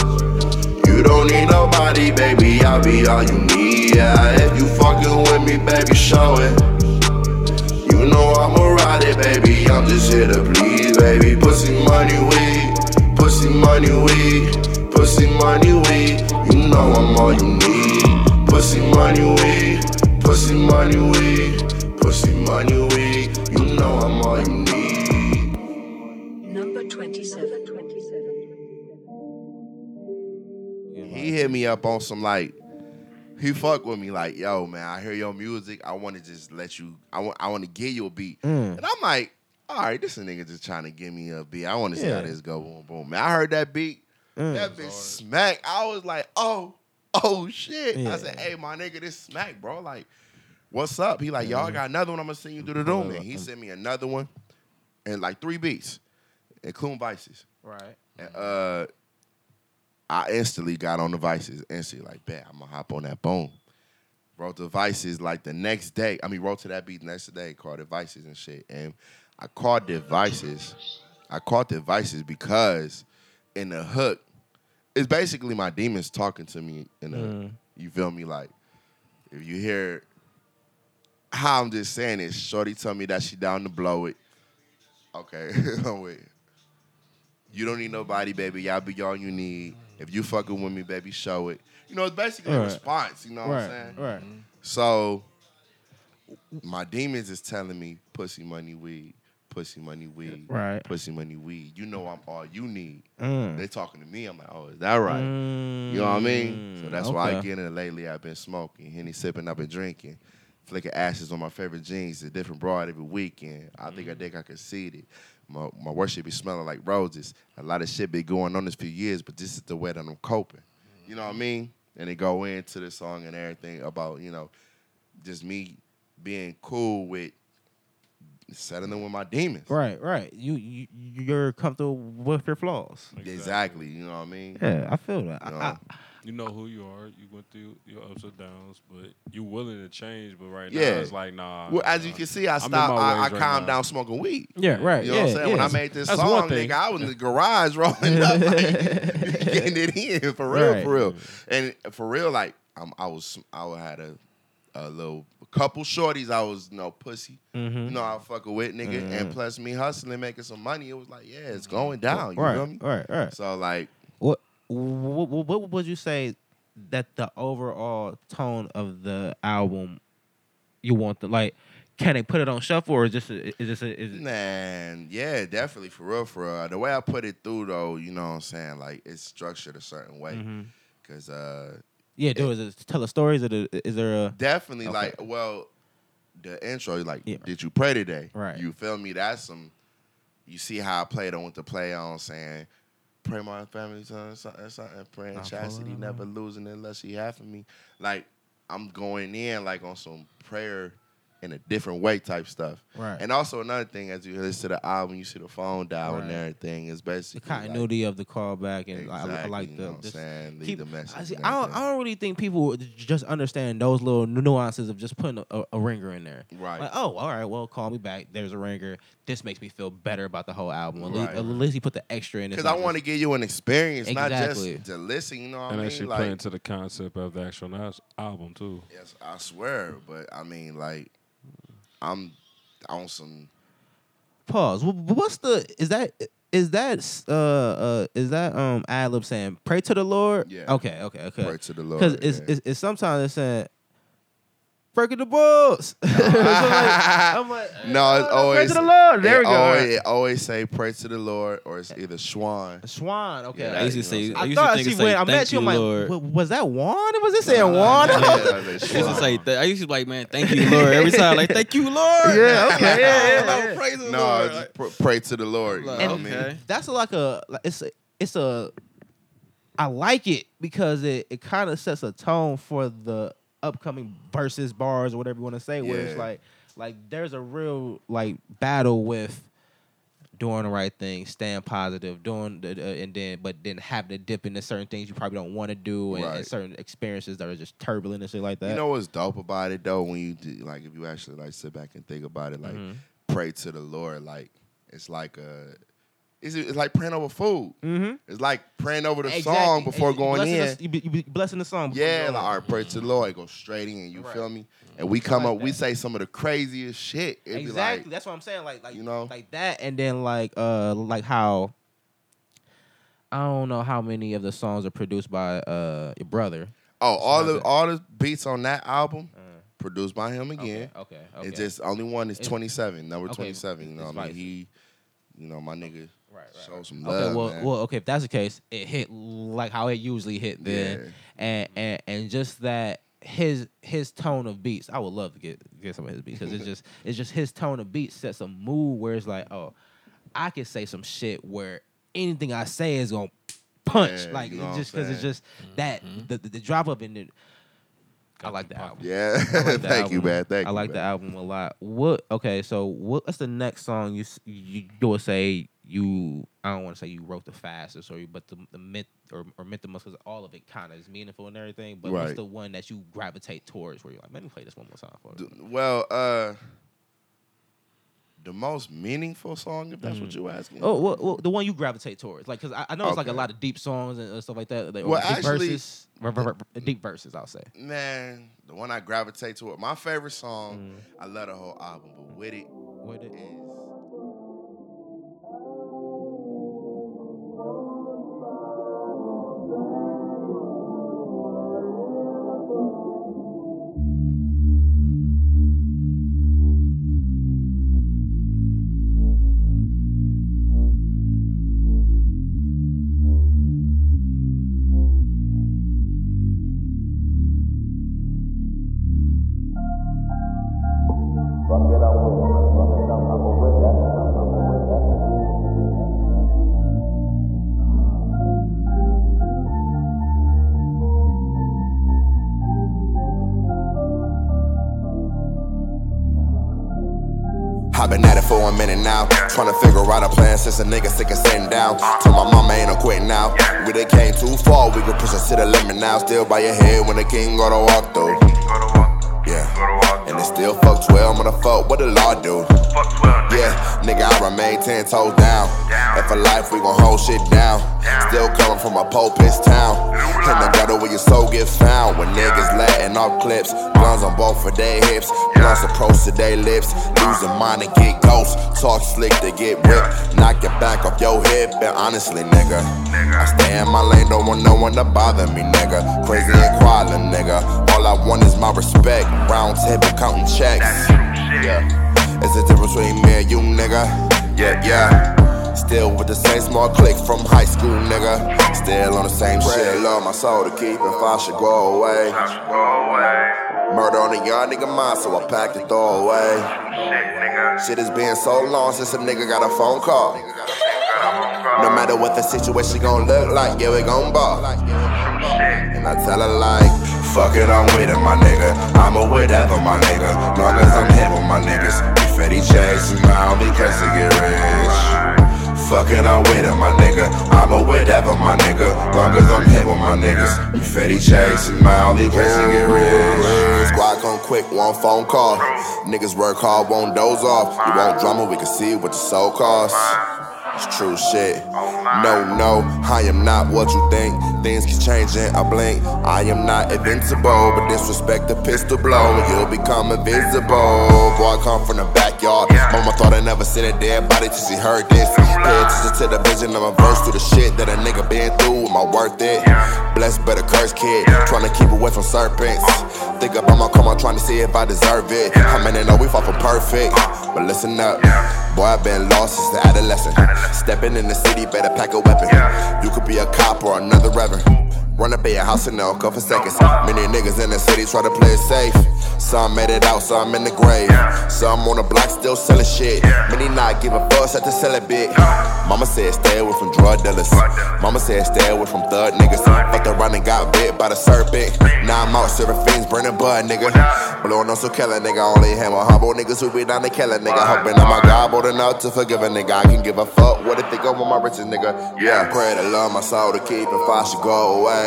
Don't need nobody, baby. I'll be all you need. Yeah, if you fucking with me, baby, show it. You know I'ma ride it, baby. I'm just here to please, baby. Pussy money weed, pussy money weed, pussy money weed. You know I'm all you need. Pussy money weed, pussy money weed, pussy money weed. You know I'm all you need. Number 27. He hit me up on some like he fuck with me like, yo, man, I hear your music. I want to just let you. I want. I want to give you a beat. Mm. And I'm like, all right, this a nigga just trying to give me a beat. I want to see how this go. Boom, boom. Man, I heard that beat. Mm. That bitch smack. I was like, oh, oh shit. Yeah. I said, hey, my nigga, this smack, bro. Like, what's up? He like, y'all got another one. I'm gonna send you through the room. And he sent me another one, and like three beats, including vices. Right. And uh, I instantly got on the vices. Instantly, like, bet I'm gonna hop on that. Boom. Wrote the vices like the next day. I mean, wrote to that beat the next day. Called the vices and shit. And I called the vices. I called the vices because in the hook, it's basically my demons talking to me. In the, Mm. you feel me? Like if you hear how I'm just saying it, Shorty tell me that she down to blow it. Okay, *laughs* wait. You don't need nobody, baby. Y'all be all you need. If you fucking with me, baby, show it. You know, it's basically a response. You know what I'm saying? right. So my demons is telling me pussy money weed, pussy money weed, Right. pussy money weed. You know I'm all you need. Mm. They talking to me. I'm like, oh, is that right? You know what I mean? So that's why I get in it lately. I've been smoking, henny sipping, I've been drinking, flicking ashes on my favorite jeans, a different broad every weekend. I think I think I could see it. My, my worship be smelling like roses. A lot of shit been going on this few years, but this is the way that I'm coping. You know what I mean? And they go into the song and everything about, you know, just me being cool with settling with my demons. Right, right. You, you you're comfortable with your flaws. Exactly. You know what I mean? Yeah, I feel that. You know? I, You know who you are. You went through your ups and downs, but you're willing to change. But right now, Yeah. it's like nah. Well, as you can see, I I'm stopped. I, I ways right calmed now. down smoking weed. Yeah, right. You know yeah, what I'm saying? When. I made this That's song, nigga, I was in the garage *laughs* rolling up, like, *laughs* getting it in for real, Right. for real. And for real, like um, I was, I had a, a little couple shorties. I was, you know, pussy. Mm-hmm. You know, I fucking with nigga, and plus me hustling, making some money. It was like, yeah, it's going down. You right, feel me? right, right. So like, What, what would you say that the overall tone of the album you want the like? Can they put it on shuffle or is just a, is this a, is it, Man, yeah, definitely for real, for real. The way I put it through though, you know what I'm saying? Like it's structured a certain way. Mhm. Cause uh yeah? Do is it tell a story? Is it a, is there a definitely Okay. like well, the intro, like, Yeah. did you pray today? Right. You feel me? That's some you see how I played on with the play on saying, Pray my family, son, something, something, praying chastity, never losing unless she have for me. Like, I'm going in like on some prayer in a different way type stuff. Right. And also another thing, as you listen to the album, you see the phone dial and everything. Is basically the basically continuity of the callback and I- I, Exactly, like you the know what I'm just saying? Keep- the message I, see, I don't I don't really think people would just understand those little nuances of just putting a, a, a ringer in there. Right. Like, oh, all right, well, call me back. There's a ringer. This makes me feel better about the whole album. At least, Right. at least he put the extra in. Because I want to give you an experience, Exactly. not just to listen. You know what and I mean? actually Like, play into the concept of the actual album too. yes, I swear. But I mean, like, I'm on some. pause. Wh- wh- What's the is that is that uh uh is that um ad lib saying pray to the Lord? Yeah. Okay, okay, okay. Pray to the Lord, Because it's, yeah. it's it's sometimes it's saying breaking the balls. *laughs* So, like, *laughs* I'm like, *laughs* No, it's "Oh, always pray to the Lord. There it we go. Always, it always say pray to the Lord, or it's either Swan. Swan. Okay. Yeah, I used to say. know I I used thought to think see it's like, when I thank met you, you, I'm Lord. like, "Wa- was that Juan? Was it saying Juan? Yeah, like I used to say that. I used to be like, man, thank you, Lord. Every time, like, thank you, Lord. Yeah, okay, yeah, yeah, No, yeah. praise the No, Lord. just pr- pray to the Lord. You know Like, what I mean? okay. That's like a like, it's a, it's a I like it because it, it kind of sets a tone for the upcoming versus bars or whatever you want to say where it's like like there's a real like battle with doing the right thing, staying positive, doing the, uh, and then but then having to dip into certain things you probably don't want to do and, and certain experiences that are just turbulent and shit like that. You know what's dope about it though? When you do, like, if you actually like sit back and think about it, like Mhm. pray to the Lord, like it's like a, it's, it's like praying over food. mm-hmm. It's like praying over the song before going in. you, be, you be blessing the song. Yeah, like, all right, pray to the Lord, go straight in. You Right. feel me? And we come like up, we say some of the craziest shit. It'd be exactly. like, That's what I'm saying. Like, like you know? like that, and then like, uh, like how I don't know how many of the songs are produced by uh your brother. oh, all the all the beats on that album Uh, produced by him again. Okay, okay, okay. It's just only one is 27, number okay, 27. You know, what I mean, he, you know, my nigga, right, right. show some love. Okay, well, man. well, okay. If that's the case, it hit like how it usually hit then, Yeah. and and and just that his his tone of beats. I would love to get get some of his beats because it's *laughs* just it's just his tone of beats sets a mood where it's like, oh, I could say some shit where anything I say is gonna punch, Yeah, like you know just because it's saying? just that the, the the drop up in it. I like the album. yeah. Like *laughs* the Thank you, album. man. Thank I you. like the album a lot. What? Okay, so what, what's the next song you you, you would say you? I don't want to say you wrote the fastest, or you, but the the myth or, or myth the most because all of it kind of is meaningful and everything. But what's the one that you gravitate towards where you're like, let me play this one more time for you. Well, uh, the most meaningful song, if that's what you're asking. Oh, well, well, the one you gravitate towards, like, cause I, I know it's like a lot of deep songs and stuff like that. Like, Well, deep actually- verses, ver- ver- ver- deep verses, I'll say. Man, the one I gravitate toward, my favorite song, Mm. I love the whole album, but with it With it. is. A nigga sick of sitting down. Told my mama ain't no quitting now. We done came too far, we can push us to the limit now. Still by your head when the king go to walk through. Yeah. And it still fuck 12, I'm gonna fuck what the law do. Yeah, nigga, I remain 10 toes down. And for life, we gon' hold shit down. Still coming from a Pope piss town. In the gutter where your soul get found. When niggas letting off clips, guns on both of their hips. Blunts approach to their lips. Losing mind to get ghost. Talk slick to get ripped. Knock your back off your hip. And honestly, nigga, I stay in my lane, don't want no one to bother me, nigga. Crazy and quiet, nigga. All I want is my respect. Round table counting checks. Yeah. It's the difference between me and you, nigga. Yeah, yeah. Still with the same small click from high school, nigga. Still on the same shit. Love my soul to keep if I should go away. Murder on a young nigga mind, so I packed it throw away. Shit has been so long since a nigga got a phone call. No matter what the situation gon' look like, yeah, we gon' ball. And I tell her like, fuck it, I'm with it, my nigga. I'm a whatever, my nigga. Long as I'm here with my niggas. Chase and now because to get rich. Fuck it, I'm with it, my nigga. I'm a whatever, my nigga. Long as I'm here with my niggas. Confetti chase and now because to get rich. Squad come quick, one phone call. Niggas work hard, won't doze off. You want drama, we can see what your soul costs. It's true shit. No, no, I am not what you think. Things can change in a blink. I am not invincible, but disrespect the pistol blow, and you'll become invisible. Boy, I come from the backyard. Mama thought I never seen a dead body till she heard this. Pay attention to the vision of my verse through the shit that a nigga been through. Am I worth it? Blessed better curse kid, trying to keep away from serpents. Think about my karma, trying to see if I deserve it. I mean, I know we fought for perfect, but listen up. Boy, I've been lost since the adolescent. Stepping in the city, better pack a weapon. You could be a cop or another reverend. Run up at your house in a couple seconds. Many niggas in the city try to play it safe. Some made it out, some in the grave. Some on the block still selling shit. Many not give a fuck, fuss at sell selling bit. Mama said stay away from drug dealers. Mama said stay away from thug niggas. Fucked around and got bit by the serpent. Now I'm out serving fiends, burning blood, nigga. Blowing on some killer nigga. Only hammer humble niggas who be down to kill a nigga. Hoping that my God bold enough to forgive a nigga. I can give a fuck what if they go with my riches, nigga. Yeah, pray to love my soul to keep if I should go away.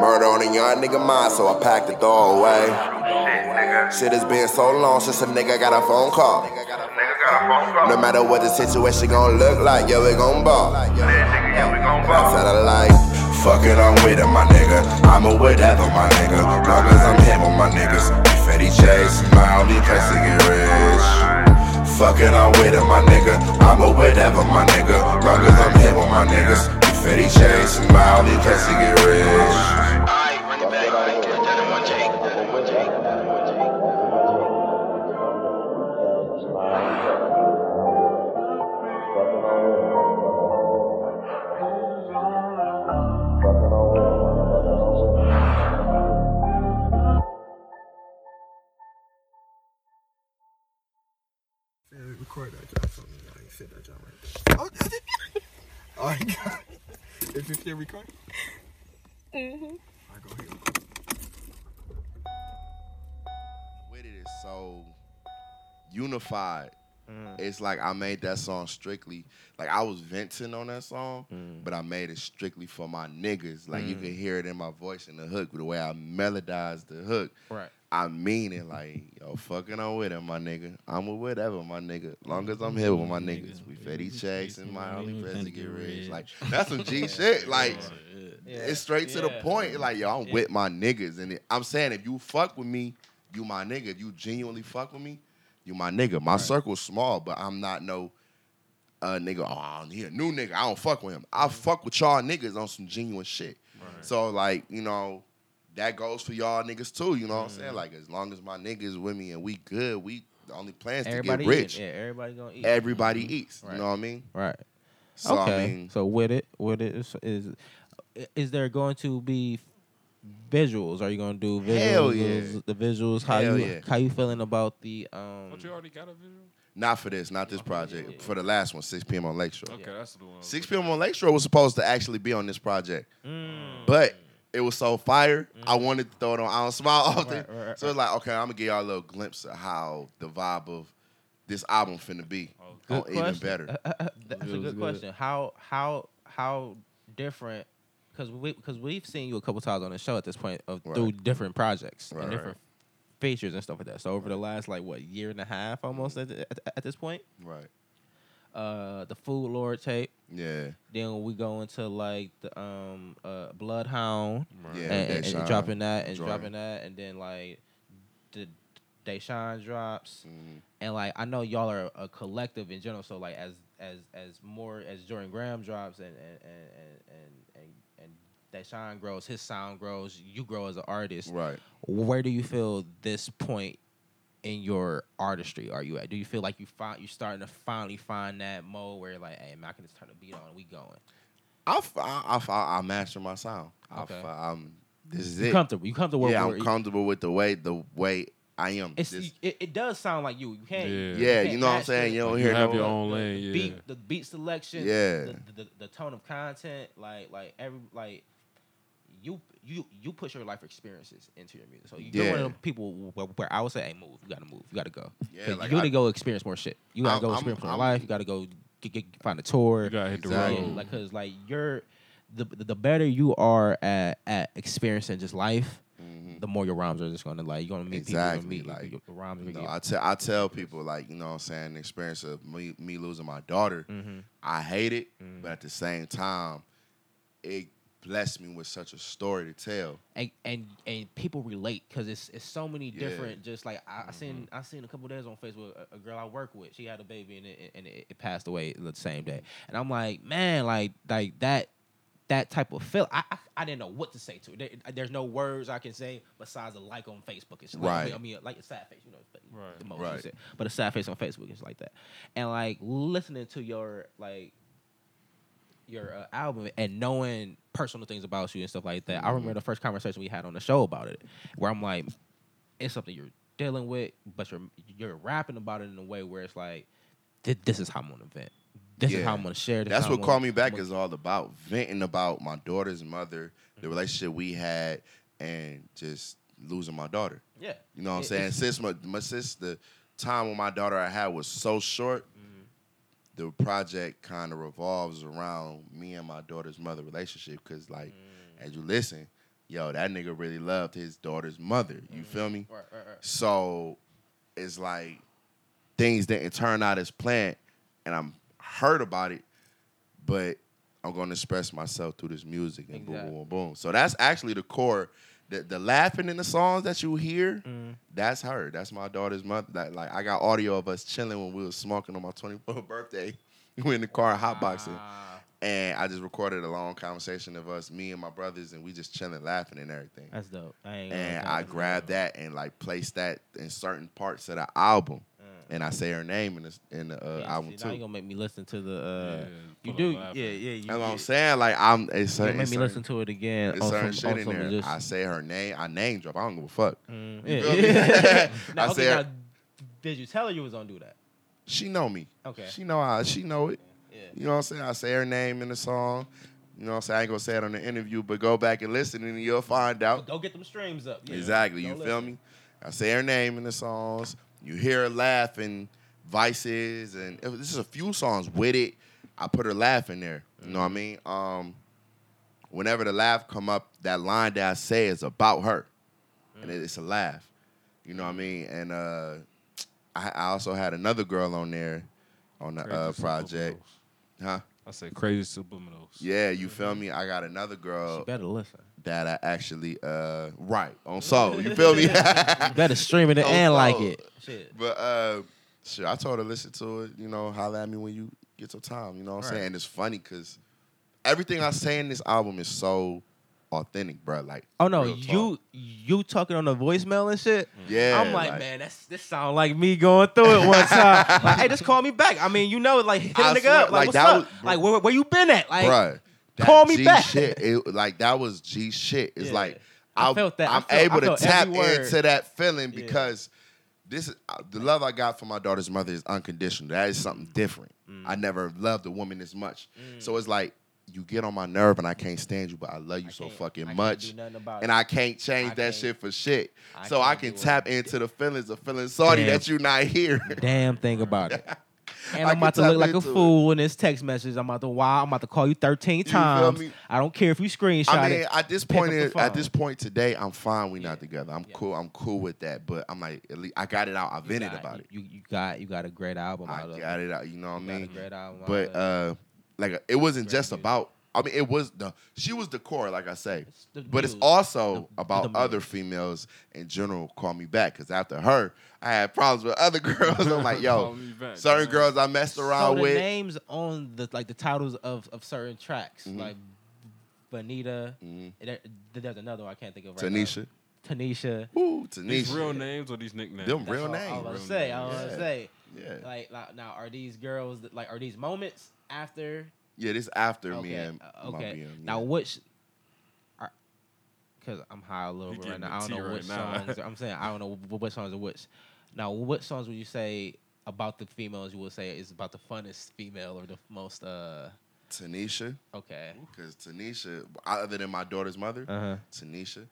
Murder on a young nigga mind, so I packed it throw away. Shit has been so long since a nigga got a phone call. No matter what the situation gon' look like, yeah, we gon' ball. I tell her like, fuck it, I'm with it, my nigga. I'm a whatever, my nigga. Long as I'm here with my niggas. Confetti chase, smile because to get rich. Fuck it, I'm with it, my nigga. I'm a whatever, my nigga. Long as I'm here with my niggas. Confetti chase, smile because to get rich. Alright, run it back, back there. That in one Jake, that in one Jake. record that job for me. I ain't fit that job right there. Oh, oh my god. Is it still recording? Mm-hmm. I go ahead. With it is so unified. It's like I made that song strictly like I was venting on that song, but I made it strictly for my niggas. Like you Mm. can hear it in my voice in the hook, the way I melodized the hook. Right. I mean it like, yo, fucking on with it, my nigga. I'm with whatever, my nigga. Long as I'm here with my niggas. We fed each checks and my only friends to get rich. Like, *laughs* that's some G shit. Like, it's straight to the point. Like, yo, I'm Yeah. with my niggas. And it, I'm saying, if you fuck with me, you my nigga. If you genuinely fuck with me, you my nigga. My circle's small, but I'm not no uh nigga. Oh, he a new nigga. I don't fuck with him. I fuck with y'all niggas on some genuine shit. So like, you know, that goes for y'all niggas too. You know what I'm saying? Like, as long as my niggas with me and we good, we the only plans Everybody to get rich. eat. Yeah, everybody gonna eat. Everybody eats. Right. You know what I mean? Right. So okay. I mean, so with it, with it is, is is there going to be visuals? Are you gonna do visuals? Hell yeah. The visuals. How Hell you yeah. how you feeling about the um? Don't you already got a visual? not for this, not this project. For the last one, 6 p.m. on Lakeshore. Okay, that's the one. 6 p.m. on Lakeshore was supposed to actually be on this project, Mm. but it was so fire. I mm. wanted to throw it on. I don't smile often, Right, right, so it's like, okay, I'm gonna give y'all a little glimpse of how the vibe of this album finna be. Oh, good Oh, even question. better. *laughs* That's It a good good. question. How how how different? Because we because we've seen you a couple times on the show at this point of through different projects Right, and right. different features and stuff like that. So over the last like what year and a half almost mm-hmm. at, at, at this point, Right. Uh, the Food Lord tape. Yeah. Then we go into like the um uh Bloodhound. Yeah, and, and- and dropping that and Jordan. dropping that and then like the Deshaun drops Mm-hmm. and like I know y'all are a collective in general so like as as as more as Jordan Graham drops and and and and and, and, and Deshaun grows his sound grows you grow as an artist Right. where do you feel this point in your artistry are you at do you feel like you find you starting to finally find that mode where you're like hey man I can just turn the beat on we going I f- I, I, f- I, I master my sound. I Okay. f- I'm um, this is You it. comfortable. You comfortable Yeah, where- I'm comfortable with the way the way I am. It's it, it does sound like you. You can't. Yeah. Yeah, can't you know what I'm saying? the- You don't Like, hear you have no- your own the lane. Yeah. Beat the beat selection. Yeah. The, the, the tone of content, like like every like you you you put your life experiences into your music. So you're one of the people where, where I would say, hey, move. You gotta move. You gotta go. Yeah, 'Cause like you gotta I- go experience more shit. You gotta I'm- go I'm- experience more I'm- life. You gotta go get, get, find a tour. You gotta hit the Exactly. road. Like, cause like you're the the better you are at at experiencing just life, the more your rhymes are just gonna like you're gonna meet Mm-hmm. Exactly, people. You're gonna like, your, your rhymes. are You gonna know, get- I tell I tell people like you know what I'm saying the experience of me, me losing my daughter. Mm-hmm. I hate it, but at the same time, it blessed me with such a story to tell. and and and people relate because it's it's so many Yeah. Mm-hmm. different. Just like I, I seen I seen a couple days on Facebook a, a girl I work with. She had a baby and it, and it, it passed away the same day. And I'm like, man, like like that that type of feel. I, I I didn't know what to say to it. There, there's no words I can say besides a like on Facebook. It's like, Right. I mean, like a sad face, you know, Right. the most Right. you said. But a sad face on Facebook is like that. And like listening to your like your uh, album and knowing personal things about you and stuff like that. I remember the first conversation we had on the show about it, where I'm like, it's something you're dealing with, but you're you're rapping about it in a way where it's like, this is how I'm gonna vent. This is how I'm gonna share. This That's what Call Me Back is all about. Venting about my daughter's mother, Mm-hmm. the relationship we had, and just losing my daughter. Yeah. You know what I'm saying? Since my, my sis, the time with my daughter I had was so short, Mm-hmm. The project kind of revolves around me and my daughter's mother relationship. Cause like, Mm. as you listen, yo, that nigga really loved his daughter's mother. You feel me? Right, right, right. So it's like things didn't turn out as planned, and I'm hurt about it, but I'm gonna express myself through this music and Exactly. boom, boom, boom. So that's actually the core. The, the laughing in the songs that you hear, Mm. that's her. That's my daughter's mother. That like I got audio of us chilling when we was smoking on my 24th *laughs* birthday. we in the car hotboxing, Ah, and I just recorded a long conversation of us, me and my brothers, and we just chilling, laughing and everything that's dope. I and I grabbed dope. that and like placed that in certain parts of the album, and I say her name in the in the uh, Yeah, album see, now you gonna make me listen to the. Uh, Yeah, you do, yeah, yeah. You, That's what I'm saying. Like I'm, it's you certain, make me certain, listen to it again. it's on certain some, shit in there. Just, I say her name. I name drop. I don't give a fuck. Mm, You yeah, feel me? *laughs* *laughs* yeah. I now, okay, said- now, did you tell her you was gonna do that? She know me. Okay. She know I. She know it. Yeah. You know what I'm saying? I say her name in the song. You know what I'm saying? I ain't gonna say it on the interview, but go back and listen, and you'll find out. Go get them streams up. yeah. Exactly. Go You feel me? I say her name in the songs. You hear her laugh in Vices, and it was- this is a few songs with it. I put her laugh in there. You know what I mean? Um, whenever the laugh come up, that line that I say is about her, and it- it's a laugh. You know what I mean? And uh, I, I also had another girl on there on the uh, Crazy project, huh? I say crazy subliminals. Yeah, you feel me? I got another girl You better listen. That I actually uh right on soul. You feel me? *laughs* Better stream it *laughs* On and like it. Shit. But uh, sure, I told her listen to it. You know, holla at me when you get your time. You know what I'm Right. saying? And it's funny because everything I say in this album is so authentic, bro. Like, Oh no, you you talking on the voicemail and shit. Yeah, I'm like, like- man, that's this sound like me going through it one time. like, hey, just call me back. I mean, you know, like hit a I nigga swear, up. Like, like, what's that up? was- like, where, where you been at? Like, Bruh, that call me G back. Shit, it, like that was G shit. It's Yeah. like I I'll- felt that. I I'm felt- able to tap into that feeling Yeah. because this is uh, the love I got for my daughter's mother is unconditional. That is something different. Mm. I never loved a woman as much. So it's like you get on my nerve and I can't stand you, but I love you so fucking I much. do nothing about and it. I can't change I that can't- shit for shit. I so I can't can it. tap into the feelings of feeling sorry Damn. that you're not here. Damn thing about it. *laughs* And I'm about to look like a into it. fool in this text message. I'm about to wow. I'm about to call you 13 feel times. me? I don't care if you screenshot I mean, it. at this point, at this point today, I'm fine. We not together. I'm cool. I'm cool with that. But I'm like, at least I got it out. I vented got- about it. You, you got you got a great album out I got it out. You know what I You mean? great album But uh, like it wasn't just about. I mean, it was the she was the core, like I say, the but it's also The- about the other females in general. Call me back because after her, I had problems with other *laughs* girls. I'm like, yo, certain girls I messed So around the with. names on the like the titles of, of certain tracks Mhm. like Bonita. Mhm. There- there's another one I can't think of right Tanisha. now. Tanisha. Ooh, Tanisha. These real names or these nicknames? Them That's real all I names. was about to say. I names. was about to Yeah. say. Yeah. Like, like now, are these girls like are these moments after? Yeah, this after me and uh, my okay. BM. Now which? Because I'm high a little bit right now. I don't know tea which right now. songs. I'm saying I don't know wh- which songs are which. Now, what songs would you say about the females? You would say is about the funnest female or the most uh Tanisha. okay. Because Tanisha, other than my daughter's mother, Uh-huh. Tanisha,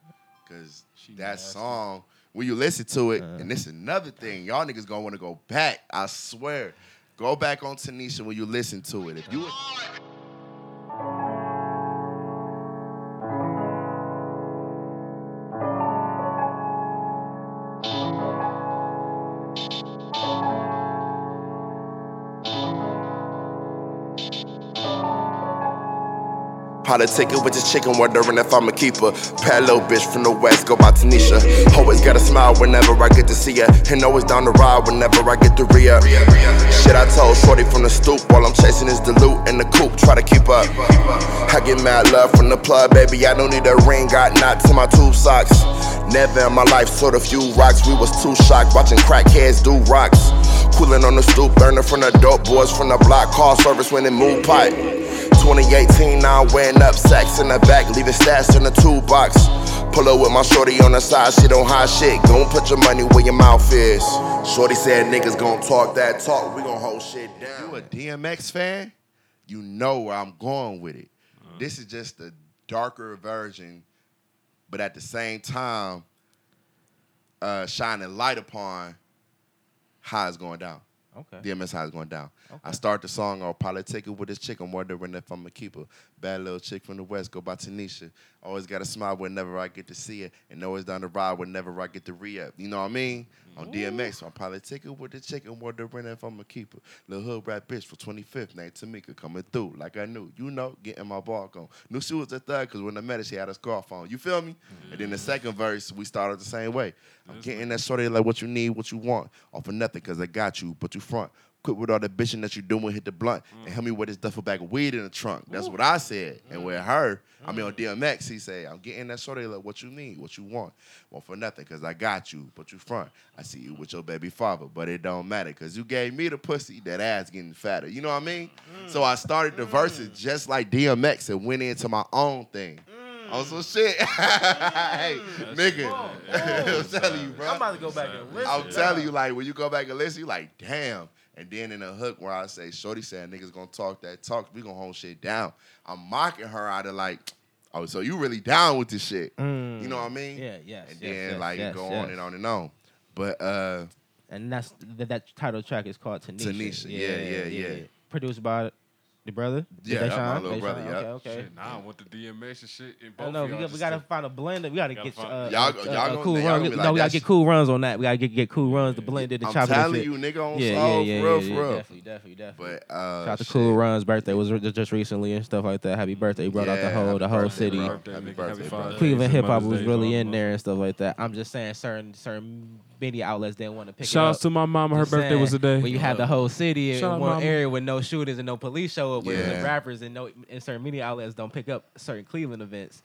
because that song, when you listen to it, Uh-huh. and this is another thing, y'all niggas gonna wanna go back. I swear. Go back on Tanisha when you listen to it. If you Politicking with this chicken, wondering if I'm a keeper. Little bitch from the west, go by Tanisha. Always got a smile whenever I get to see her. And always down the ride whenever I get to re. Shit, I told Shorty from the stoop while I'm chasing this dilute in the coop, try to keep up. I get mad love from the plug, baby. I don't need a ring, got knots in my tube socks. Never in my life sold a few rocks. We was too shocked watching crackheads do rocks. Cooling on the stoop, learning from the dope boys from the block. Call service when they move pipe. 2018, now I'm wearing up sacks in the back, leaving stats in the toolbox. Pull up with my shorty on the side, she don't hide shit. Gon' put your money where your mouth is. Shorty said niggas gon' talk that talk, we gon' hold shit down. you a DMX fan, you know where I'm going with it. This is just a darker version, but at the same time, uh, shining light upon how it's going down. Okay. DMX how it's going down. I start the song on politicking with this chick. I'm wondering if I'm a keeper. Bad little chick from the west, go by Tanisha. Always got a smile whenever I get to see her, and always down the ride whenever I get to re up. You know what I mean? On DMX, I'm politicking with the chick. I'm wondering if I'm a keeper. Little hood rat bitch for 25th, named Tamika, coming through like I knew. You know, getting my bark on. Knew she was a thug because when I met her, she had a scarf on. You feel me? And then the second verse, we started the same way. I'm getting that shorty like what you need, what you want, off of nothing because I got you, but you front. Quit with all the bitching that you doing, hit the blunt, and mm. help me with this duffel bag of weed in the trunk. That's what I said. And mm. with her, I mean on mm. DMX, he said, I'm getting that shorty like what you need, what you want. Want for nothing, cause I got you, but you front. I see you with your baby father, but it don't matter, cause you gave me the pussy, that ass getting fatter. You know what I mean? So I started the verses just like DMX and went into my own thing. On some shit. *laughs* hey, nigga. *laughs* I'm telling you, bro. I'm about to go back and listen. I'm telling you, like when you go back and listen, you like, damn. And then in the hook where I say, Shorty said niggas gonna talk that talk, we gonna hold shit down. I'm mocking her out of like, oh, so you really down with this shit. You know what I mean? Yeah, yes, And yes, then yes, like yes, go on and on and on. But uh And that's that, that title track is called Tanisha. Tanisha, yeah, yeah, yeah. Produced by the brother. Yeah, Deshaun? that's my little Deshaun, brother, Okay, yup. okay. Shit, nah, I want the DMX and shit. And I know we, got, we gotta stick- find a blend. We gotta Gotta get find- uh, Y'all- uh, y'all uh, cool y'all runs. gonna no, we gotta that's- get cool runs on that. We gotta get, get cool runs, the blended, the I'm telling you, nigga, on yeah, soul, yeah, yeah, for real, yeah, for real. Definitely, definitely, definitely. But uh Shout out to. Cool Run's birthday was just recently and stuff like that. Happy birthday! He brought out the whole the whole birthday, city. Happy birthday, Happy bro. Father's Day, Cleveland hip hop was really in there and stuff like that. I'm just saying certain certain media outlets didn't want to pick Shout it outs up. to my mama. Her Just birthday saying, was today. When you have the whole city Shout out in one mama. area with no shooters and no police show up, with Yeah. the rappers and no and certain media outlets don't pick up certain Cleveland events.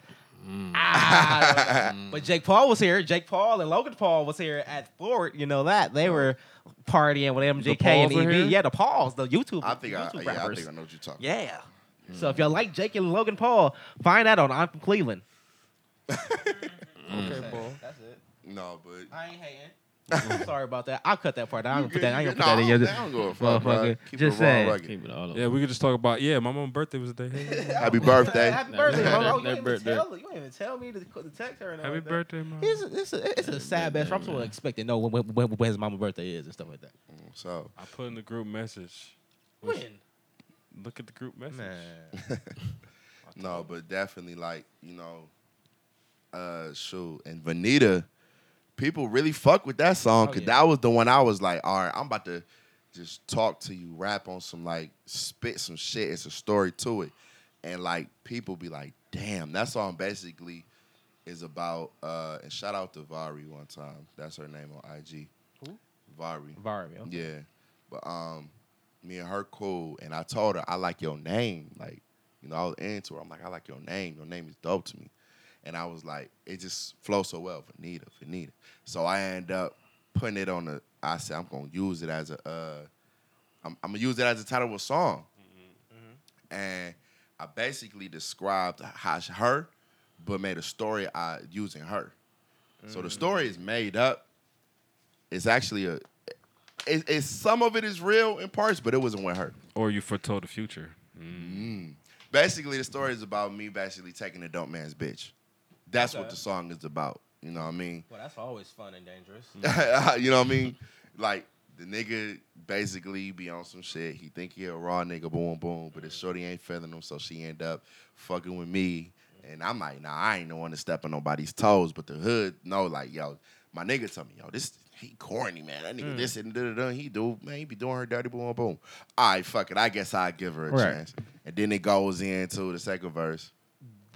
Ah, *laughs* but Jake Paul was here. Jake Paul and Logan Paul was here at Fort. You know that they were partying with MGK and Pauls were EB. here? Yeah, the Pauls, the YouTube. I think I, YouTube yeah, I rappers. think I know what you're talking Yeah. So if y'all like Jake and Logan Paul, find out on I'm from Cleveland. *laughs* Okay, bro. That's it. No, but I ain't hating. Sorry about that. I'll cut that part. out. I'm gonna put that. I ain't gonna put that in your I don't give a fuck, bro. motherfucker. Keep it Just raw and say. rugged. Keep it all Yeah, we could just talk about yeah. My mom's birthday was the day. *laughs* Happy birthday. Happy birthday, bro. Oh, you Happy ain't even birthday. tell you ain't even tell me to, to text her. And Happy like birthday, mom. It's a, it's a, it's a sad best. I'm supposed to expect to know when, when, when, when his mama's birthday is and stuff like that. So I put in the group message. When? Look at the group message. *laughs* No, but definitely like you know, uh, shoot, and Vanita, people really fuck with that song Oh, because yeah. that was the one I was like, all right, I'm about to just talk to you, rap on some like spit some shit. It's a story to it, and like people be like, damn, that song basically is about. uh And shout out to Vari one time. That's her name on IG. Who? Vari. Vari, okay. Yeah, but um, me and her cool, and I told her I like your name. Like, you know, I was into her. I'm like, I like your name. Your name is dope to me. And I was like, it just flows so well, Vanita, Nita. So I end up putting it on the. I said I'm gonna use it as a. Uh, I'm, I'm gonna use it as the title of a song. And I basically described how she- her, but made a story I using her. So the story is made up. It's actually a. It, it's some of it is real in parts, but it wasn't with her. Or you foretold the future. Mm. Basically, the story is about me basically taking a dope man's bitch. That's what the song is about. You know what I mean? Well, that's always fun and dangerous. *laughs* you know what I mean? Like the nigga basically be on some shit. He think he a raw nigga, boom, boom, but his shorty ain't feeling him, so she end up fucking with me. And I'm like, nah, I ain't the one to step on nobody's toes. But the hood no, like, yo, my nigga tell me, yo, this he corny, man. That nigga Mm. this and da da da. He do, man, he be doing her dirty, boom, boom. All right, fuck it. I guess I give her a Right. chance. And then it goes into the second verse.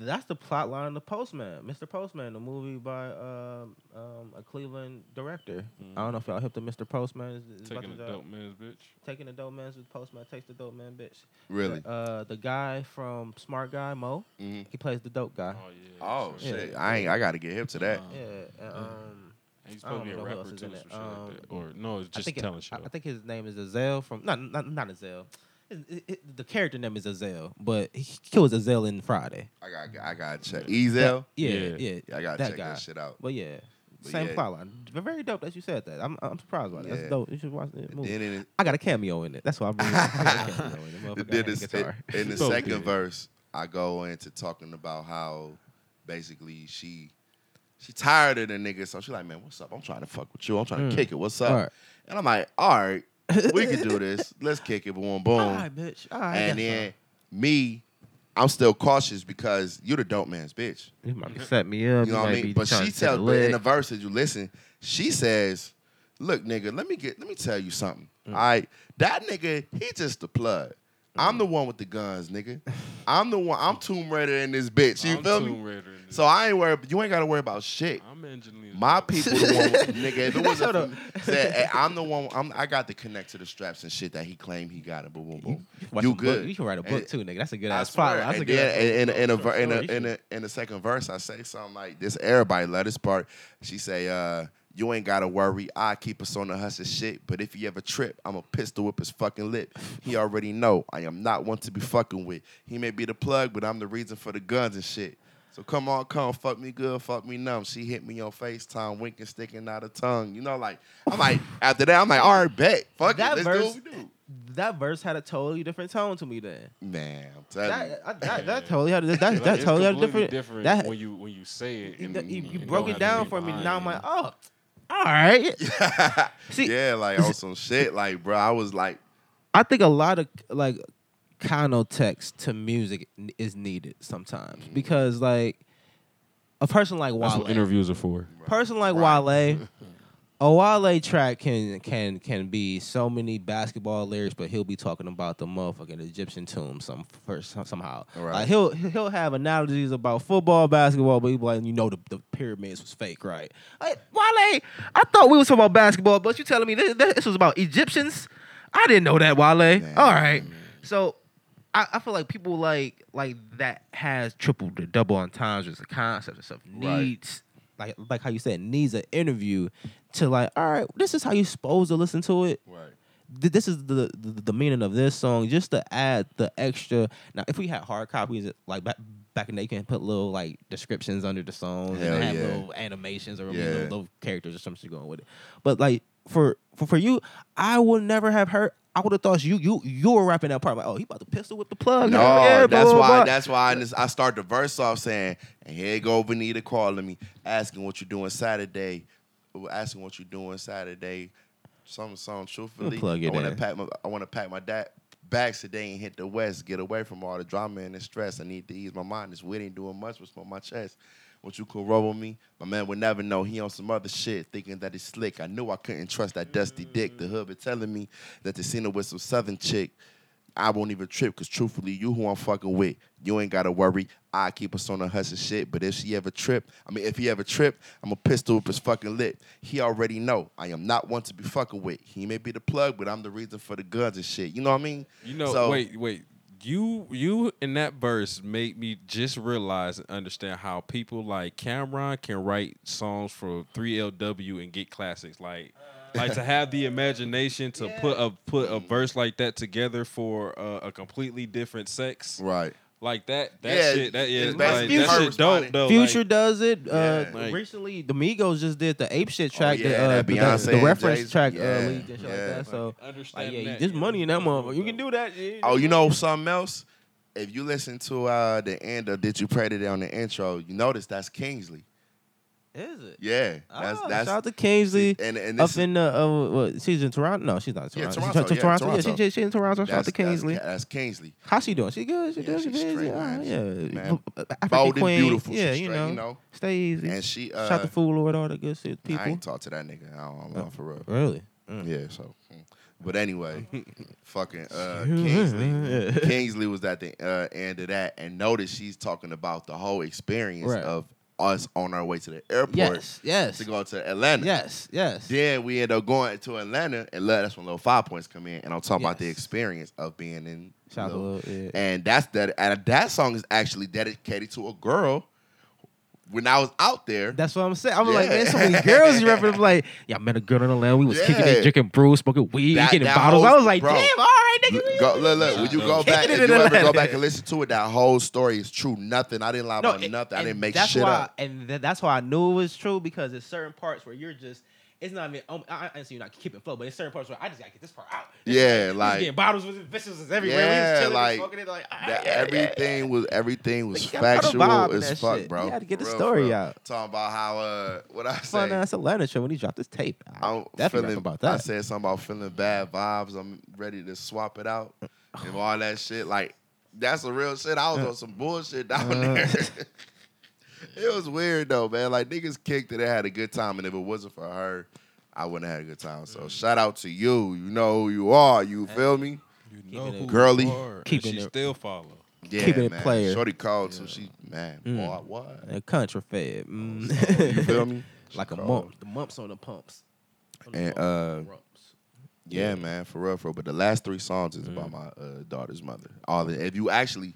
That's the plot line of the Postman, Mr. Postman, the movie by um, um, a Cleveland director. I don't know if y'all hip to Mr. Postman. Is, is Taking to a dope man's bitch. Taking the dope man's Postman takes the dope man bitch. Really? The, uh, the guy from Smart Guy Mo, Mhm. he plays the dope guy. Oh yeah. Oh Yeah. shit! I ain't. I got to get hip to that. Yeah. and, Um, He's I don't supposed to be a rapper else too, in some it. shit Um, like that. Or no, it's I just a think it- show. I, I think his name is Azel from not not not Azel. It- it- it- the character name is Azel, but he, he was Azel in Friday. I got. I got to check. Ezel. Yeah, Yeah. yeah, Yeah, I gotta check guy. that shit out. But yeah, But same yeah. plot line. Very dope that you said that. I'm I'm surprised by that. Yeah. That's dope. You should watch the And movie. then it- I got a cameo in it. That's why I'm bringing. I got a *laughs* cameo in it. Then had guitar. in the So second good. verse, I go into talking about how basically she she tired of the nigga, so she like, man, what's up? I'm trying to fuck with you. I'm trying to Mm. kick it. What's up? All right. And I'm like, all right, we can do this. Let's kick it. Boom, boom. All right, bitch. All right. and I guess so. then me, I'm still cautious because you're the dope man's bitch. You might be set me up. You know what I mean? But she to take tells, but in the verse that you listen, she says, "Look, nigga, let me get, let me tell you something. Mm. All right, that nigga, he just a plug. I'm Mm. the one with the guns, nigga. *laughs* I'm the one. I'm Tomb Raider in this bitch. You I'm feel Tomb me? Raider in this So I ain't worried. You ain't got to worry about shit. I'm Angelina. My people, the one, *laughs* nigga. If it wasn't Shut said, hey, I'm the one. I'm, I got to connect to the straps and shit that he claimed he got. And boom, boom, boom. Watch You some book- good? You can write a book And- too, nigga. That's a good I ass plot. swear. line. That's a And good then ass in, in, in, a, in, a, in, a, in the second verse, I say something like this. Everybody love this part. She say, uh, "You ain't gotta worry. I keep us on the hush of shit. But if he ever trip, I'm a pistol whip his fucking lip. He already know I am not one to be fucking with. He may be the plug, but I'm the reason for the guns and shit." So come on, come fuck me good, fuck me numb. She hit me on FaceTime, winking, sticking out her tongue. You know, like I'm like after that, I'm like, all right, bet, fuck That it, let's verse- do what we do. that verse had a totally different tone to me then. Man, I'm telling you. That, I- that, that totally had a, that, that, totally had a different. different that, when you when you say it. you, and- you, and you broke it down for me. Now I'm like, oh, all right. *laughs* See- yeah, like on some shit, like bro, I was like, I think a lot of like context to music is needed sometimes mm. because like a person like That's Wale, what interviews are for. person like Wale, a Wale track can can can be so many basketball lyrics, but he'll be talking about the motherfucking Egyptian tomb some first somehow. Right. Like he'll he'll have analogies about football, basketball, but he'll be like, you know, the, the pyramids was fake, right? Like Wale, I thought we was talking about basketball, but you telling me this, this was about Egyptians? I didn't know that, Wale. All right, so. I, I feel like people like like that has triple the double on times as a concept and stuff Right. needs like like how you said needs an interview to like all right this is how you're supposed to listen to it right. This is the, the the meaning of this song just to add the extra now if we had hard copies like back back in the day, you can put little like descriptions under the songs Hell and have yeah. little animations or Yeah. little, little characters or something going with it. But like for for, for you, I would never have heard. I would have thought you you you were rapping that part like, oh, he about to pistol with the plug. No, Yeah, that's blah, why. blah. That's why I, just, I start the verse off saying, "And here go Benita calling me, asking what you're doing Saturday, asking what you doing Saturday." Some song, truthfully, plug it I want to in. pack my I want to pack my dad bags today and hit the west, get away from all the drama and the stress. I need to ease my mind. This weed ain't doing much, but smoke my chest. What you could roll with me, my man would never know. He on some other shit, thinking that he's slick. I knew I couldn't trust that dusty dick. The hood been telling me that they seen her with some southern chick. I won't even trip, cause truthfully, you who I'm fucking with, you ain't gotta worry. I keep us on the hush and shit. But if she ever trip, I mean, if he ever trip, I'm a pistol up his fucking lip. He already know I am not one to be fucking with. He may be the plug, but I'm the reason for the guns and shit. You know what I mean? You know, So- wait, wait. You you in that verse made me just realize and understand how people like Cameron can write songs for 3LW and get classics. Like like to have the imagination to put a put a verse like that together for uh, a completely different sex. Right. Like that that Yeah, shit that it's is basically like, that her shit dope though. Future like- does it. Uh, Yeah. Like- recently, the Migos just did the ape shit track, yeah, the, uh, that the, Beyonce the reference Jay-Z. track Yeah, uh, leaked and shit yeah. like that. So, like, yeah, that, there's yeah. money in that motherfucker. You can do that. Yeah. Oh, you know something else? If you listen to uh, the end of "Did You Pray Today" on the intro, you notice that's Kingsley. Is it? Yeah, that's Oh, that's shout out to Kingsley. and and Up in the uh, what, she's in Toronto. No, she's not in Yeah, Toronto. Toronto, She's yeah, Toronto. Yeah, Toronto. she, she's in Toronto. Shout out to Kingsley. That's, that's Kingsley. How she doing? She good. She Yeah, doing. she's She busy. straight, Oh, yeah, Man, African bold and beautiful. Yeah, you straight, know, you know. stay easy. And she Shout uh, the fool Lord, all the good shit. People. I ain't talk to that nigga. I don't know for real. Really? Mm. Yeah, so. mm. But anyway, *laughs* fucking uh, Kingsley. *laughs* Kingsley was at the uh, end of that, and notice she's talking about the whole experience Right. of us on our way to the airport Yes. Yes. to go to Atlanta. Yes. Yes. Then we end up going to Atlanta, and that's when little five points come in, and I'm talking about the experience of being in. Shout out Lil- Lil- yeah. And that's that. And that song is actually dedicated to a girl. When I was out there, That's what I'm saying. I'm like, man, so many girls you reference. *laughs* Like, yeah, I met a girl in the land. We was kicking Yeah. it, drinking brew, smoking weed, That- getting that bottles. whole- I was like, bro. damn, all right, nigga. Go, look, look. When you go back, if you ever go back and listen to it, that whole story is true. Nothing. I didn't lie about it- nothing. I didn't make that's shit why, up. And th- that's why I knew it was true because there's certain parts where you're just, it's not even, um, I, I see you're not keeping flow, but there's certain parts where I just gotta get this part out. Yeah, We was like getting bottles with bitches was everywhere. we Yeah, was chilling, like, smoking it, like, all that right, yeah, yeah, everything was everything was Like, you gotta put a factual as fuck, shit. bro. You gotta get the real, story real. out. Talking about how uh, what I Fun say. ass Atlanta show when he dropped his tape. I'm Definitely feeling rap about I said something about feeling bad vibes. I'm ready to swap it out and all that shit. Like that's a real shit. I was on some bullshit down Uh. there. *laughs* *laughs* it was weird though, man. Like niggas kicked it and had a good time, and if it wasn't for her, I wouldn't have had a good time. So shout out to you. You know who you are. You feel me? You know who Girly. you are, and Keeping she it- still follow. Yeah, Keeping it player. Shorty called, so she man, Mm. boy, what? A country fed. Mm. You *laughs* feel me? like a Called. mump. The mumps on the pumps. On the And bumps, uh, rumps. Yeah, man, for real, for real. But the last three songs is about my uh, daughter's mother. All the, if you actually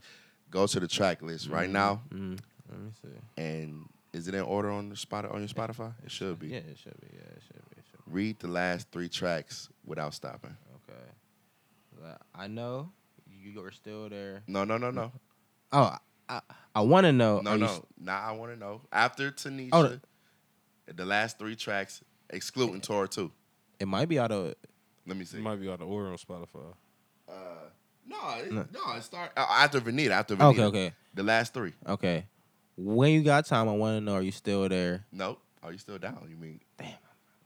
go to the track list right now, Mm. Let me see. and is it in order on the spot on your Spotify? It should be. Yeah, it should be. Yeah, it should be. It should be. Read the last three tracks without stopping. Okay. I know you are still there. No, no, no, no, Oh, I, I want to know. no, are no. s- Now I want to know after Tanisha, Oh, the- the last three tracks excluding Tora two. It might be out of. Let me see. It might be out of order on Spotify. Uh, no, it, No. no, it start uh, after Venita. After Venita. Okay, okay, The last three. okay. When you got time, I want to know. Are you still there? Nope. Are you still down? You mean? Damn.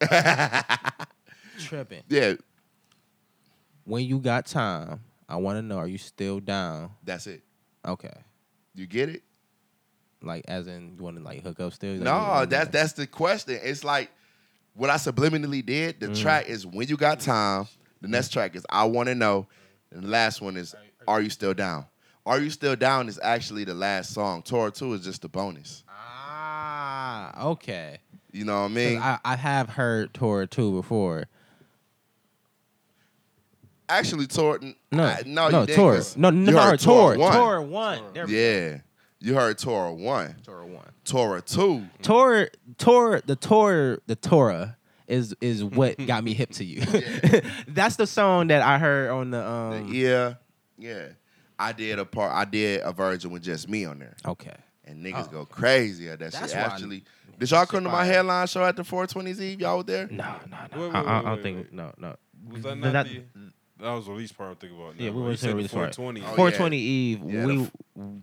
*laughs* Tripping. yeah, When you got time, I want to know. Are you still down? that's it. Okay. You get it? Like, as in, you want to like hook up still? Like, No, you- that's that's the question. It's like what I subliminally did. The Mm. track is when you got time. The next track is I want to know, and the last one is Are you still down? Are you still down is actually the last song. Tora two is just a bonus. Ah, okay. You know what I mean? I, I have heard Tora 2 before. actually, Tora. No, I- no, no, you didn't, Tora. 'cause No, no, you no, heard Tora. one. Tora 1. There. Yeah, you heard Tora one. Tora 1. Tora two. Tora, Tora, the Tora, the Tora is is what *laughs* got me hip to you. Yeah. *laughs* That's the song that I heard on the um. Yeah, yeah. I did a part. I did a version with just me on there, Okay. and niggas Oh. go crazy at that That's shit. why I- Actually, did y'all come to my headline show at the 420s Eve? Y'all was there? No, no, no. Wait, I, wait, I, I don't wait, think wait. no, no. Was that Th- not the? That was the least part I'm thinking about. Yeah, we bro. went to said the the release party. 420. Oh, yeah. 420 Eve. Yeah, we, the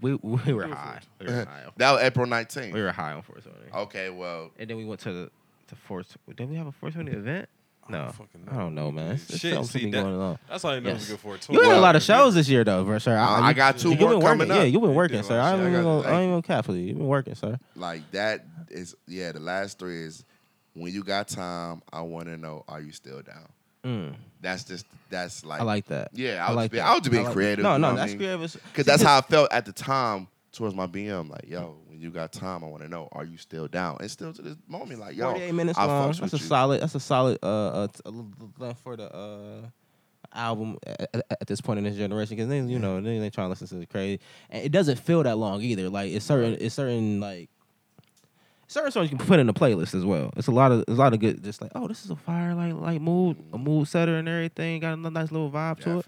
we we were high. *laughs* We were high. *laughs* that was April 19th. We were high on 420. Okay, well, And then we went to the to 420. Did we have a 420 event? No, I don't know, man. It's, it's Shit, something see, that- going on. that's how you know was Yes. a good 420. You had a lot of shows this year, though, bro, sir. I- I got two more been working. coming Yeah, you've been working, sir. I ain't even gonna, I ain't gonna cap for you. You've been working, sir. like that is yeah. The last three is when you got time. I want to know, are you still down? Mm. That's just that's like I like that. Yeah, I I was like that. I was just being I like- creative. No, you no, what I that's mean? creative. Because that's how I felt at the time towards my BM. Like, yo, when you got time, I want to know, are you still down? And still to this moment, like, yo, 48 minutes I long. That's a you. solid. That's a solid. Uh, uh, for the uh album at, at- this point in this generation because they, you know, they, they trying to listen to the crazy, and it doesn't feel that long either. Like it's certain, it's certain like. Certain songs you can put in a playlist as well. It's a lot of, it's a lot of good. Just like, oh, this is a fire, like, like mood, a mood setter and everything. Got a nice little vibe to it.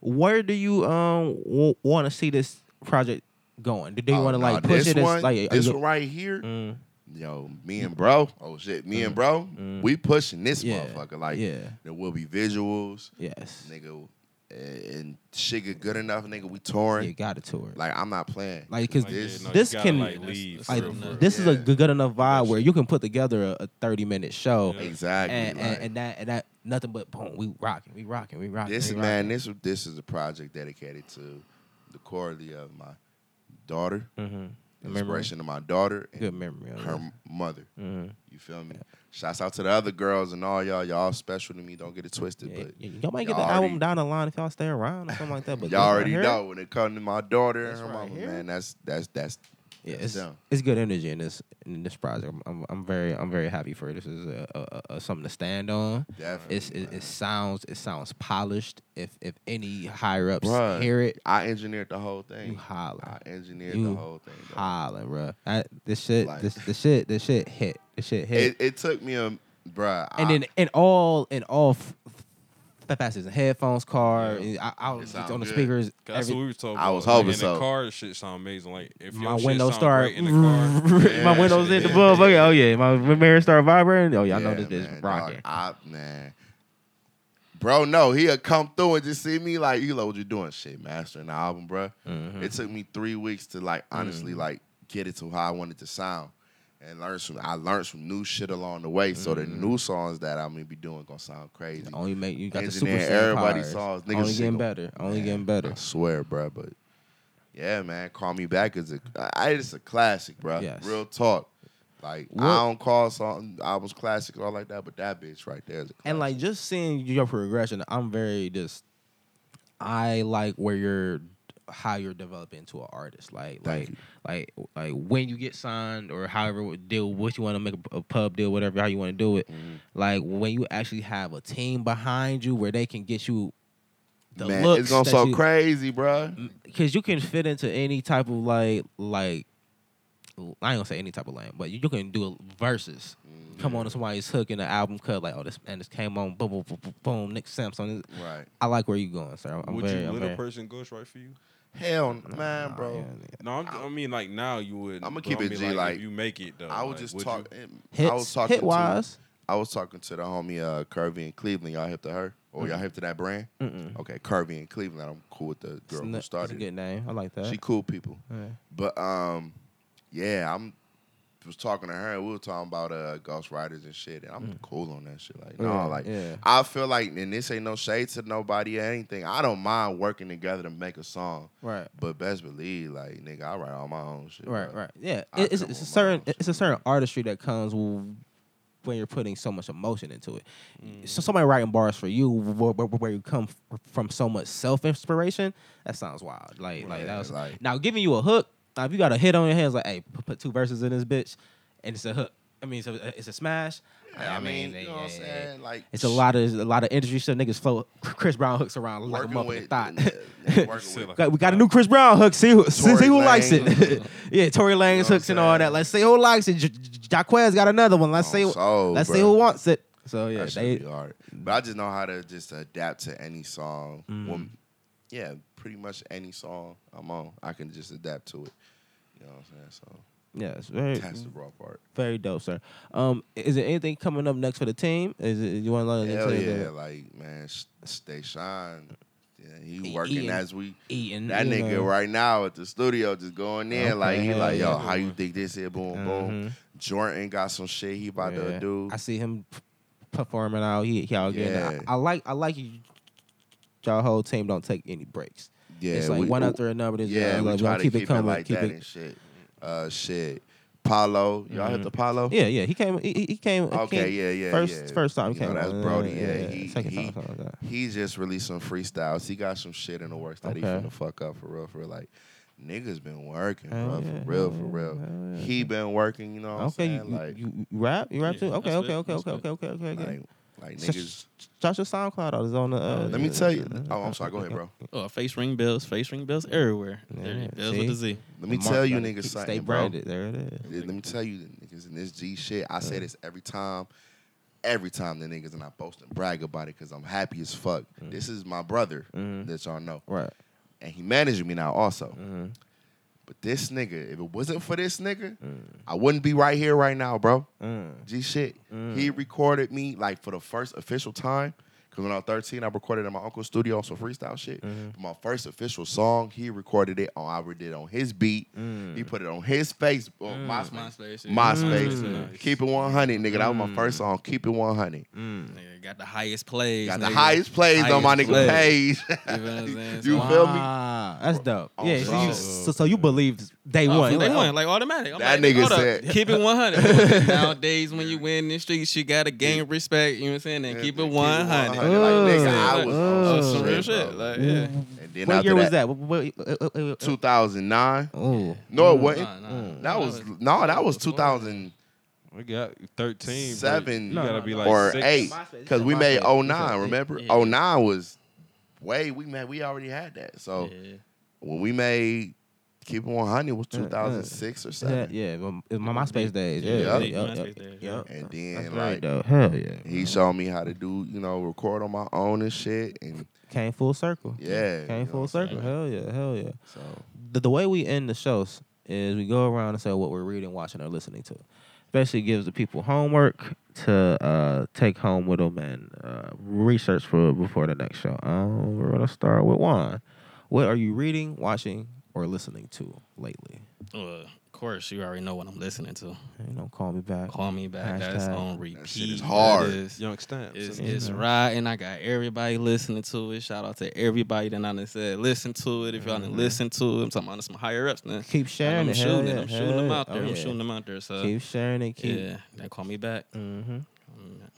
Where do you um w- want to see this project going? Do they Oh, want to nah, like push this it as like this one right here? Mm. Yo, me and bro, oh shit, me and bro, we pushing this Mm. Yeah, motherfucker. Like, yeah. there will be visuals, Yes. nigga, and shit get good enough, nigga. We touring. You got to tour. Like, I'm not playing. Like, cause Like, yeah, this, no, this gotta, can, like, leave like, for real, for real. this is a Yeah. good, good enough vibe where you can put together a, a thirty minute show, exactly. and, like, and, and that and that nothing but boom, we rocking, we rocking, we rocking. this we man, rocking. this this is a project dedicated to the quality of my daughter, Mhm. the Memory. inspiration of my daughter, and Good memory her that. mother. Mhm. You feel me? Shouts out to the other girls and all y'all. Y'all special to me. Don't get it twisted, Yeah, but y'all might get y'all the album down the line if y'all stay around or something like that. But y'all already know when it comes to my daughter and her right mama, here? man. That's that's that's Yeah, it's, it's good energy in this in this project. I'm, I'm, I'm very I'm very happy for it. This is a, a, a, something to stand on. Definitely, It's, it, it sounds it sounds polished. If if any higher ups Bruh, hear it, I engineered the whole thing. you holler. I engineered You the whole thing. bro. hollering, bro. I, this shit, Like- this the shit, this shit hit. This shit hit. It, it took me a bruh. and I, then in all in all f- f- facets, headphones, car, Yeah. I, I was on the good. speakers. That's every- what we were talking I about. was Like, hoping in so. the car, shit sound amazing. Like if my your shit windows start, great in the car, *laughs* my windows shit in the hit. motherfucker. Oh yeah, my mirror start vibrating. Oh yeah, I know this bitch man, rocking. dog. I, man. Bro, no, he'll come through and just see me like, you know what you doing? Shit, mastering the album, bro. Mhm. It took me three weeks to like honestly Mm-hmm. like get it to how I wanted to sound. And learn some I learned some new shit along the way. So the Mm-hmm. new songs that I'm gonna be doing gonna sound crazy. Only make you got the super everybody's everybody's songs. Niggas Only getting better. Only Man, getting better. I swear, bro. But yeah, man, call me back is a I, it's a classic, bro. Yes. Real talk. Like What- I don't call song albums classic or all like that, but that bitch right there is a classic. And like just seeing your progression, I'm very just. I like where you're, how you're developing into an artist. Like Thank like you. like like when you get signed or however deal, what you want to make a, a pub deal, whatever how you want to do it. Mm-hmm. Like when you actually have a team behind you where they can get you. The man, looks it's gonna that sound you- crazy, bro. because you can fit into any type of like like I ain't gonna say any type of lane, but you, you can do a verses. Mm-hmm. Come on to somebody's hook in the album cut, like oh this and this came on, boom boom boom boom, boom Nick Sampson. Right. I like where you're going, sir. I'm would very, you I'm let very, a person ghostwrite for you? Hell, man, Nah, bro. yeah, No, I'm, I mean like now you would. I'ma but keep I it mean, G, like, like, if you make it though. I was like, just talking. I was talking hit wise. to. I was talking to the homie uh, Curvy in Cleveland. Y'all hip to her, or y'all hip to that brand? Mm-mm. Okay, Curvy in Cleveland. I'm cool with the girl It's, who n- it's a started. it. good name. I like that. She cool people. Yeah. But um, yeah, I'm was talking to her and we were talking about uh ghost writers and shit, and I'm cool on that shit. Like, no, Mm. Yeah, like yeah. I feel like, and this ain't no shade to nobody or anything. I don't mind working together to make a song, Right. but best believe, like, nigga, I write all my own shit. Right, bro. right. Yeah, I it's, it's a certain it's a certain artistry that comes when you're putting so much emotion into it. So somebody writing bars for you where, where, where you come from so much self inspiration, that sounds wild. Like like that was like- now giving you a hook. Now if you got a hit on your hands, like hey, put, two verses in this bitch, and it's a hook. I mean, it's a, it's a smash. Yeah, I mean, you know what I'm saying? Like, it's a lot of a lot of industry shit. Niggas flow Chris Brown hooks around like a motherfucking thought. yeah, working *laughs* with Got- we got a new Chris Brown hook. See who, *laughs* see, who likes it. *laughs* Yeah, Tory Lanez know hooks and all that. Let's see who likes it. Jacquees got another one. Let's On see. soul, let's see who wants it. So yeah, they. But I just know how to just adapt to any song. Mm. When, yeah, pretty much any song I'm on, I can just adapt to it. You know what I'm saying? So Yeah, it's very that's the raw part. very dope, sir. Um, is there anything coming up next for the team? Is it you want to let Hell yeah, like man, stay shine. Yeah, he working eating- as we eating, that nigga right now at the studio just going in like he like yo, yeah. how you think this here? Boom boom. Mhm. Jordan got some shit he about to do. I see him performing out. He, he out getting. Yeah. I, I like. I like you. Y'all whole team don't take any breaks. Yeah, it's like we- one after another. This Yeah, we try y'all to keep, keep, it coming. like keep that it. and shit. Uh, shit. Paulo, y'all hit Mhm. the Paulo? Yeah, yeah. He came. He, he- he came. Okay, came yeah, yeah, First, yeah. first time he You know, that's. Brody. Yeah, he, second he, time. something he just released some freestyles. He got some shit in the works that he Okay. finna fuck up for real, for real. Like niggas been working, Hell bro, yeah, for real, hell for real. yeah. He been working, you know. What Okay, I'm you, saying? you, like, you, you rap? You rap too? Yeah, Okay, okay, okay, okay, okay, good. okay, okay, okay. Like, like niggas. Shout your SoundCloud out. It's on the. Uh, Let me tell you. Oh, I'm sorry. Go ahead, bro. Oh, face ring bells, face ring bells everywhere. There it Yeah, is, bells see? with a Z. Let me Mark tell you niggas keep- something, Stay bro. branded. There it is. Yeah, Let me tell you, niggas in this G shit. I say this every time, every time the niggas and I boast and brag about it because I'm happy as fuck. This is my brother Mhm. that y'all know, Right. and he managing me now also. Mhm. But this nigga, if it wasn't for this nigga, Mm. I wouldn't be right here right now, bro. Mm. G shit. Mm. He recorded me like for the first official time. Cause when I was 13, I recorded in my uncle's studio on some freestyle shit. Mm-hmm. My first official song, he recorded it on. I did it on his beat. Mm. He put it on his face, on MySpace. MySpace, yeah. MySpace. Mm. Keep it 100, nigga. That was my first song. Keep it 100. Mm. Got the highest plays. Got the nigga. highest plays on my nigga plays. page. You know what I'm saying? *laughs* You So- feel me? That's dope. Oh, yeah, so you, so, so you believe day Oh, one. day like, one, oh, like automatic. I'm That like, nigga hold up, said- keep it 100. *laughs* Nowadays, when you win in the streets, you gotta gain respect. You know what I'm saying? And keep it 100. Like, nigga, I was Oh, on some real shit, bro. Like, yeah. And then What year was that? that? Uh, uh, 2009. Oh, No, it wasn't. That was no, that was 2007 We got 13. but You No, gotta no, be no. like or six. eight because we made Yeah. 09. Remember, Yeah. 09 was way we made. We already had that. So Yeah. when we made Keep It 100 was 2006 or yeah, seven. yeah, my, it was my MySpace days. Yeah, Yeah. yeah, Yeah, yeah, MySpace days, yeah. And then great, like though. Hell yeah. he showed me how to do, you know, record on my own and shit. And Came full circle. Yeah, you Came know full circle. Hell yeah, hell yeah. so the, the way we end the shows is we go around and say what we're reading, watching, or listening to. Especially gives the people homework to uh, take home with them and uh, research for before the next show. Um, we're gonna start with Juan. What are you reading, watching, or listening to lately? Of course, you already know what I'm listening to. You know, call me back. Call me back. That's Hashtag. on repeat. shit is hard. is- Young Stamps. It's, it's riding. I got everybody listening to it. Shout out to everybody that I done said listen to it. If y'all didn't listen to it, I'm talking about some higher ups now. Keep sharing I'm it. shooting hell it. yeah, I'm shooting hell them out there. Oh, I'm shooting them out there. So Keep sharing it. Keep. yeah, they call me back. Mm-hmm.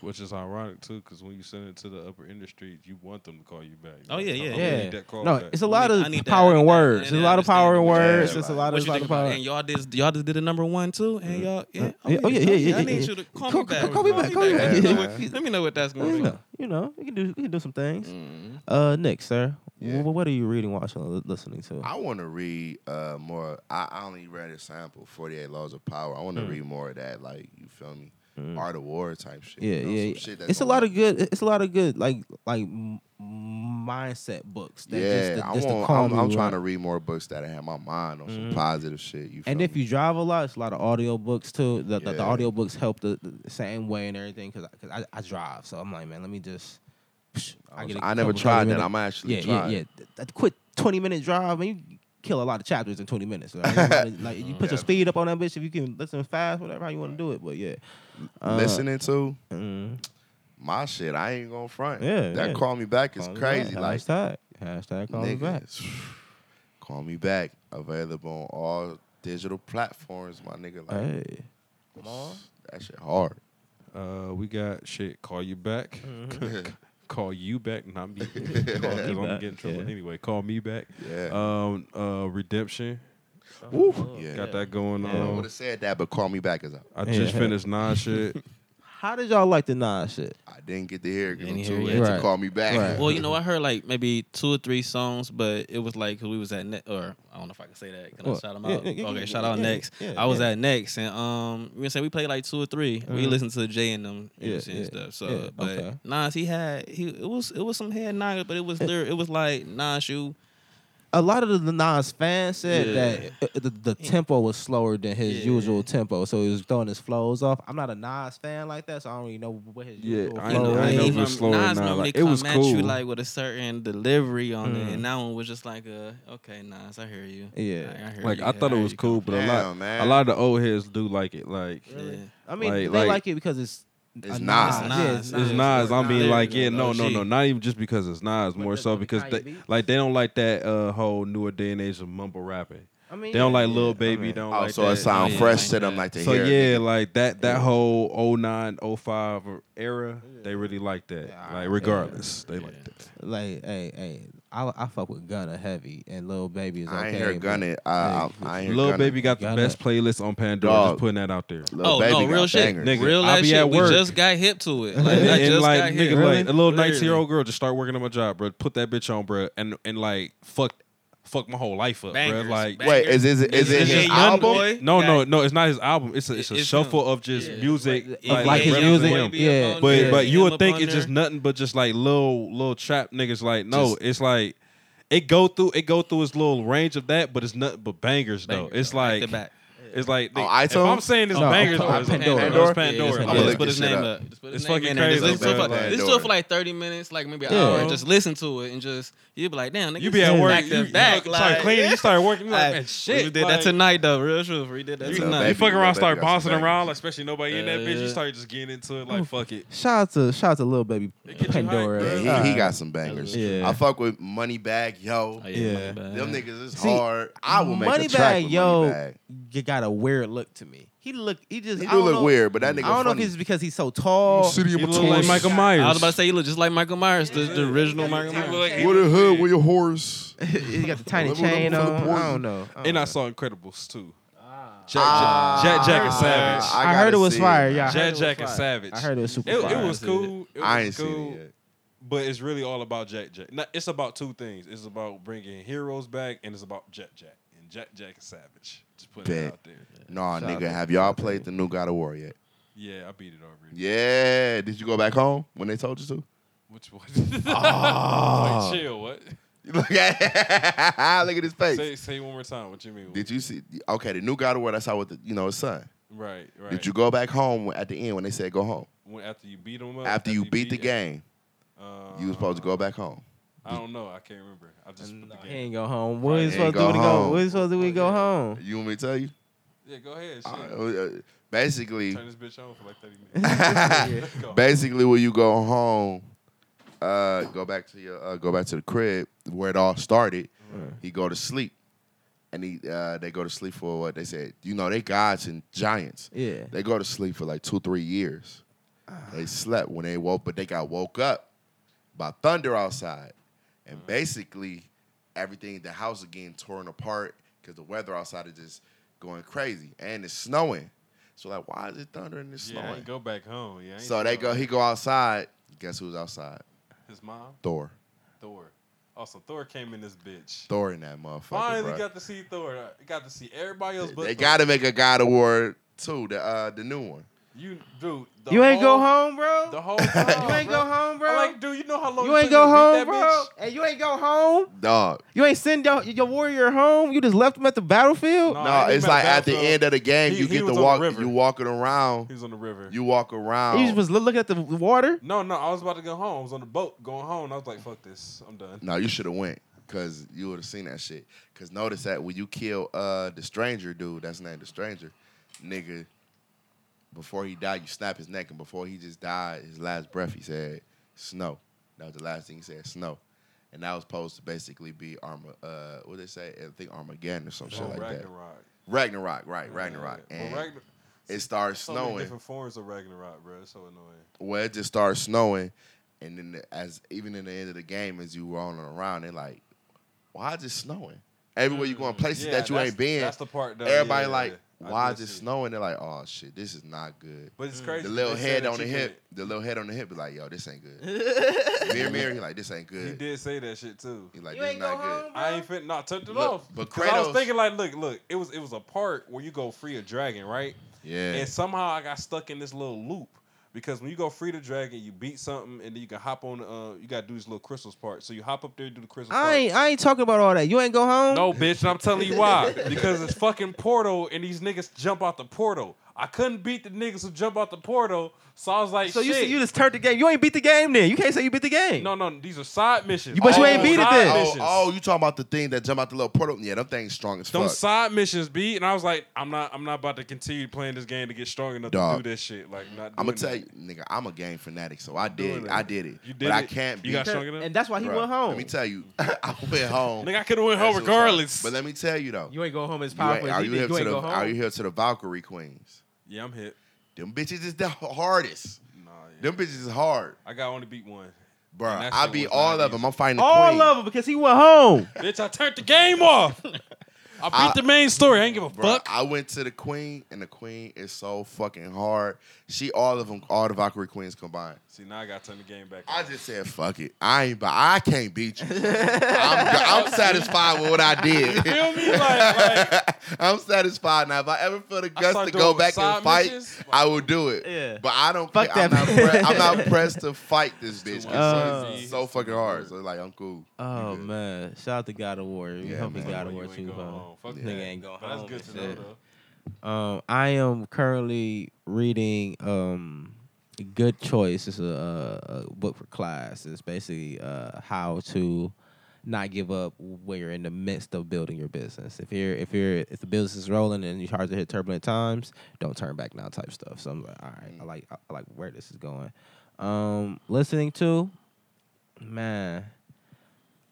Which is ironic too, because when you send it to the upper industry, you want them to call you back. Oh, yeah, yeah, yeah. need that call No, back. it's a lot of I that, power in words. and There's a lot of power in words. Yeah, There's a lot of you lot think of about? power. And y'all did y'all just did a number one too, and y'all yeah, Yeah, oh, yeah, yeah, yeah, I need you to call, Call- me back. call- call me back, call me back. Let me know what- Let me know what that's going to be. you know, we can do we can do some things. Mhm. Uh, Nick, sir, Yeah. what are you reading, watching, or listening to? I want to read uh, more. I, I only read a sample, 48 Laws of Power. I want to Mm. read more of that, like, you feel me? Mm. Art of War type shit. Yeah, you know, yeah. shit It's a lot of good. It's a lot of good, like like mindset books. That Yeah, just, I just want, calm I'm, I'm trying to read more books that have my mind on some Mhm. positive shit. You And me? if you drive a lot, it's a lot of audio books too. The, the, the audio books help the, the same way and everything because cause I, I drive, so I'm like, man, let me just. I, get I never tried that. I'm actually yeah, trying. yeah, yeah. Th- That quick 20 minute drive, man, you kill a lot of chapters in 20 minutes. Right? like you put *laughs* your speed up on that bitch if you can listen fast, whatever how you want to do it. But yeah, Uh, Listening to mm, my shit, I ain't gonna front. Yeah, that yeah. call me back is call crazy. back. Like hashtag, hashtag call me back. *sighs* call me back. Available on all digital platforms, my nigga. Like Hey, that shit hard. Uh, we got shit. Call you back. Mm-hmm. *laughs* call you back, not me. *laughs* Because I'm gonna get in trouble Yeah. anyway. Call me back. Yeah. Um. Uh. Redemption. Woo. Yeah. Got that going on. I would on. have said that, but call me back is up. I just Yeah. finished nine *laughs* shit. How did y'all like the Nas shit? I didn't get to hear it because I'm Didn't too hear it late yet. to Right. call me back. Right. *laughs* Well, you know, I heard like maybe two or three songs, but it was like 'cause we was at ne- or I don't know if I can say that. Can I What? shout them Yeah, out? yeah, yeah, okay, yeah, shout out yeah, next. yeah, I was yeah. at next, and um, we gonna say we played like two or 3 We Mhm. listened to Jay and them, you know, Yeah, and yeah, stuff. So, yeah, but okay. Nas, he had he it was it was some head niggas, but it was lyric, it was like Nas, you a lot of the Nas fans said Yeah. that uh, the, the tempo was slower than his Yeah. usual tempo, so he was throwing his flows off. I'm not a Nas fan like that, so I don't really know what his Yeah, usual I flow know- is. I know if even it's slower or Nas not, normally like, it come was at you like with a certain delivery on it, Mm. and that one was just like a okay, Nas, I hear you. Yeah. Like, I hear Like you. I thought it was cool, come but a lot, Damn, man. a lot of the old heads do like it. Like, Yeah. I mean, Like- they like- like it because it's It's a Nas. Yeah, It's it's Nas. it's Nas. Nas. I'm being like, yeah, no, no, no, not even just because it's Nas, more so because they like they don't like that uh, whole newer day and age of mumble rapping. I mean, They don't like yeah, Lil I Baby. mean- don't Oh, like so that. it sound yeah, fresh like to them, like to So hear. it. yeah, like that that whole 09, 05 era, they really like that. Yeah, like yeah. regardless, they like that. Like, hey, hey, I, I fuck with Gunna heavy, and Lil Baby is okay. I ain't hear but- Gunna. I, I, I ain't hear Lil Gunna. Baby got the Gunna. best playlist on Pandora. Dog. Just putting that out there. Lil Oh Baby no, got real shit, bangers. Nigga, real I life be shit. at We just got hip to it. *laughs* Like, and, I and, just like got nigga, hip. like a little 19 year old girl just start working on my job, bro. Put that bitch on, bro, and and like fuck, fuck my whole life up, Bangers, bro. Like. bangers. Wait, is is it is it his just Young album? Boy No, no, no. It's not his album. It's a it's a It's shuffle him. of just Yeah. music, Like, like, like his music, him. yeah. But Yeah. but you would think it's just nothing but just like little little trap niggas. Like no, Just- it's like it go through it go through its little range of that, but it's nothing but bangers though. It's though, like to back. It's like On if? I'm saying it's No, bangers, on bro, it's Pandora. Pandora. It's Yeah, Pandora. just, I'ma yeah, look just put his name up. up. Just put It's his name fucking in there. Just crazy, listen to it for, Pandora. listen to it for like 30 minutes, like maybe an Yeah. hour. Just listen to it and just you'll be like, damn, nigga, You be at work, back you, to you back. know, start cleaning, you start working, you like, *laughs* Like, man, shit. We did like, that tonight though, real truth. We did that You, tonight. you Baby- fuck around, start got some bouncing around, like, especially nobody in that bitch. You uh, start just getting into it, like, fuck it. Shout out to shout out to little Baby It get you Pandora. hyped, Yeah, bro. he, he got some bangers. Yeah. I fuck with Moneybagg, Yo. Oh, Yeah. Them niggas is hard. I will make a track with Yo, Moneybagg. you got a weird look to me. He look, he just. He I do don't look know- weird, but that nigga I don't know if it's because he's so tall. City of He look like Michael Myers. I was about to say you look just like Michael Myers, the, the original Michael Myers. like- With a hood, with your horse. *laughs* he got the tiny Level chain on. I don't know. I don't And I saw Incredibles too. Jack, Ah. Jack, Jack Jack and Ah. Savage. I I, heard it was fire. Yeah, Jack, Jack and. Savage. I heard it was super It, fire. it was cool. It I was ain't seen cool. it yet. But it's really all about Jack Jack. Not- It's about two things. It's about bringing heroes back, and it's about Jack Jack and Jack Jack and Savage. Just putting Bet. it out there. Nah, Shout out nigga, to- have y'all played the new God of War yet? Yeah, I beat it already. Yeah. Did you go back home when they told you to? Which one? *laughs* Ah. like, chill. What? *laughs* Look at *laughs* look at his face. Say say one more time. What you mean? Did you see? Okay, the new God of War. That's how with the you know his son. Right, right. Did you go back home at the end when they said go home? When, after you beat him up? After you beat the game, Uh, you was supposed to go back home. I don't know. I can't remember. I just put the He game. ain't go home. What He you supposed to do go to go? home. What is supposed to do when we go home? You want me to tell you? Yeah, go ahead. Shit. Uh, uh, basically, Turn this bitch on for like 30 *laughs* minutes. *laughs* Go. basically when you go home, uh, go back to your uh, go back to the crib where it all started. He go to sleep, and he uh, they go to sleep for what they said. You know they gods and giants. Yeah. They go to sleep for like two three years. They slept when they woke, but they got woke up by thunder outside, and basically everything the house is getting torn apart because the weather outside is just going crazy and it's snowing. So like, why is it thundering and it's Yeah, snowing? ain't go back home. Yeah. So they go-. He go outside. Guess who's outside? His mom, Thor. Thor. Also, Thor came in this bitch. Thor in that motherfucker. Finally bruh. got to see Thor. Got to see everybody else, but they got to make a God of War too. The uh, the new one. You, dude. the You ain't go home, bro. The whole time. *laughs* You ain't bro. go home, bro. I'm like, dude, you know how long You it ain't took go me to beat home, that bro. bitch? And you ain't go home. Dog. You ain't send your, your warrior home. You just left him at the battlefield. No, No, it's like at the end of the game, He- you he get to was on the walk. You walking around. He's on the river. You walk around. He just was looking at the water. No, no, I was about to go home. I was on the boat going home. And I was like, fuck this. I'm done. No, you should have went because you would have seen that shit. Because notice that when you kill uh the stranger dude, that's named the stranger, nigga. Before he died, you snap his neck, and before he just died, his last breath, he said snow. That was the last thing he said, snow. And that was supposed to basically be Arma. Uh, what they say? I think Armageddon or some shit Oh, like that. Ragnarok. Right? Ragnarok. Yeah. And Well, Ragnar- it started so snowing. different forms of Ragnarok, bro. It's so annoying. Well, it just starts snowing, and then the- as even in the end of the game, as you rolling around, they're like, "Why is it snowing?" Everywhere you going, places Yeah, that you ain't been. that's the part, though, Everybody yeah, like, "Why is it snowing?" They're like, "Oh shit, this is not good." But it's crazy The 'cause little they head on the you hip, the little head on the hip, be like, "Yo, this ain't good." *laughs* Mimir, Mimir, he like, "This ain't good. He did say that shit too. He like, "This is not good." I ain't fit. Not turned it Look, off. but 'Cause I was thinking like, look, look. It was it was a part where you go free a dragon, right? Yeah. And somehow I got stuck in this little loop Because when you go free to dragon, you beat something, and then you can hop on. Uh, you gotta do this little crystals part. So you hop up there, do the crystals. I part. ain't I ain't talking about all that. You ain't go home. No, bitch, and I'm telling you why. *laughs* Because it's fucking Portal, and these niggas jump out the portal. I couldn't beat the niggas who jump out the portal, so I was like, So you shit. see, you just turned the game. You ain't beat the game then. You can't say you beat the game. no, no, these are side missions. You- but you ain't beat it side then. Oh, missions. oh, you talking about the thing that jump out the little portal? Yeah, them things strong as Them fuck. side missions beat, and I was like, I'm not, I'm not about to continue playing this game to get strong enough Dog. to do this shit. Like, not. I'm gonna doing tell that. you, nigga, I'm a game fanatic, so I doing did, it. I did it. You did but did I it? can't You beat got strong enough? And that's why he Bruh, went home. Let me tell you, *laughs* I went home. Nigga, I could have went home That's what's regardless. But let me tell you though, You ain't go home as you powerful ain't, as are he you did. here You to ain't the go home. Are you here to the Valkyrie Queens? Yeah, I'm hit. Them bitches is the hardest. Nah, yeah. Them bitches is hard, I got only beat one. bro. I beat all not of them. I'm fighting the all queen. of them because he went home. Bitch, I turned the game off. *laughs* I beat I- the main story. I ain't give a Bruh, fuck. I went to the queen, and the queen is so fucking hard. She all of them, all the Valkyrie queens combined. See, now I got to turn the game back. I on. just said, fuck it. I ain't, but I can't beat you. I'm, I'm *laughs* satisfied with what I did. feel me? Like, like *laughs* I'm satisfied now. If I ever feel the guts to go back and fight, missions. I will do it. Yeah. But I don't. Fuck I'm, that. not pre- I'm not pressed to *laughs* fight this bitch. Uh, it's so fucking hard. So like, I'm cool. Oh man, shout out to God of War. We Yeah, hope he man. God of War ain't too. Going huh? home. Fuck Nigga ain't going But that's good and to know, though. Um, I am currently reading um, Good Choice. It's a, a, a book for class. It's basically uh, how to not give up when you're in the midst of building your business. If you're if you're if the business is rolling and you're hard to hit turbulent times, don't turn back now type stuff. So I'm like, all right, I like I like where this is going. Um, listening to, man,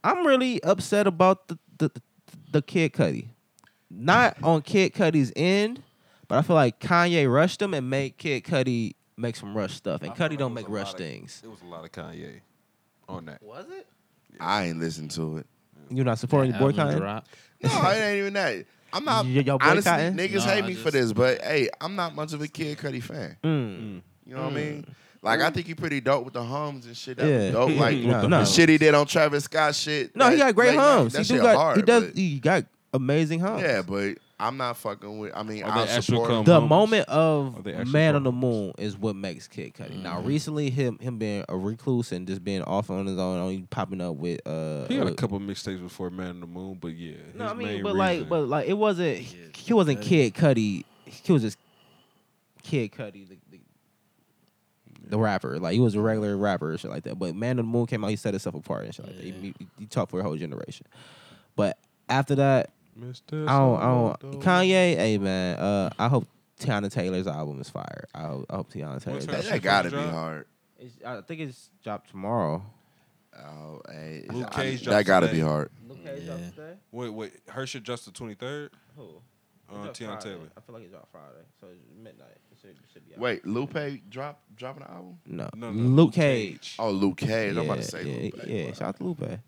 I'm really upset about the the, the Kid Cudi. Not on Kid Cudi's end, but I feel like Kanye rushed him and made Kid Cudi make some rush stuff, and I Cudi don't make rush of- things. It was a lot of Kanye on that. Was it? I ain't listened to it. You're not supporting the Album boycott? drop. No, it ain't even that. I'm not. Y- y'all honestly, boycotting? niggas No, hate I me for this, but hey, I'm not much of a Kid Cudi fan. Mm. You know what I mean? Like I think he pretty dope with the hums and shit. That Yeah. was dope. Like No, the, no. the shit he did on Travis Scott shit. No, he got great late night, hums. That He shit do got hard. he does but- he got amazing hums. yeah, but I'm not fucking with. I mean, I'll they actual support him. cum- the hums? moment of Man on the? Moon is what makes Kid Cudi. Now, recently, him him being a recluse and just being off on his own, only popping up with uh. He had a with- couple mixtapes before Man on the Moon, but yeah. No, I mean, main but like, but like, it wasn't. Yeah, he wasn't Kid Kid Cudi. He was just Kid Cudi, the, the, the rapper. Like he was a regular rapper and shit like that. But Man on the Moon came out. He set himself apart and shit like that. He, he, he talked for a whole generation. But after that, Mr. I don't. I don't. Kanye, hey man. Uh, I hope Teyana Taylor's album is fire. I hope, I hope Teyana Taylor. That, that gotta be hard. It's, I think it's dropped tomorrow. Oh, hey, Luke I- Cage that gotta today. be hard. Okay, dropped today. Wait, wait. Her shit just the 23rd? Who? Uh, Teyana Taylor. I feel like it dropped Friday, so it's midnight. It should, should be out. Wait, Lupe drop dropping an album? no, No, no, Luke Cage. Oh, Luke Cage. I'm about to Yeah, say yeah, Lupe. yeah. Shout out to Lupe.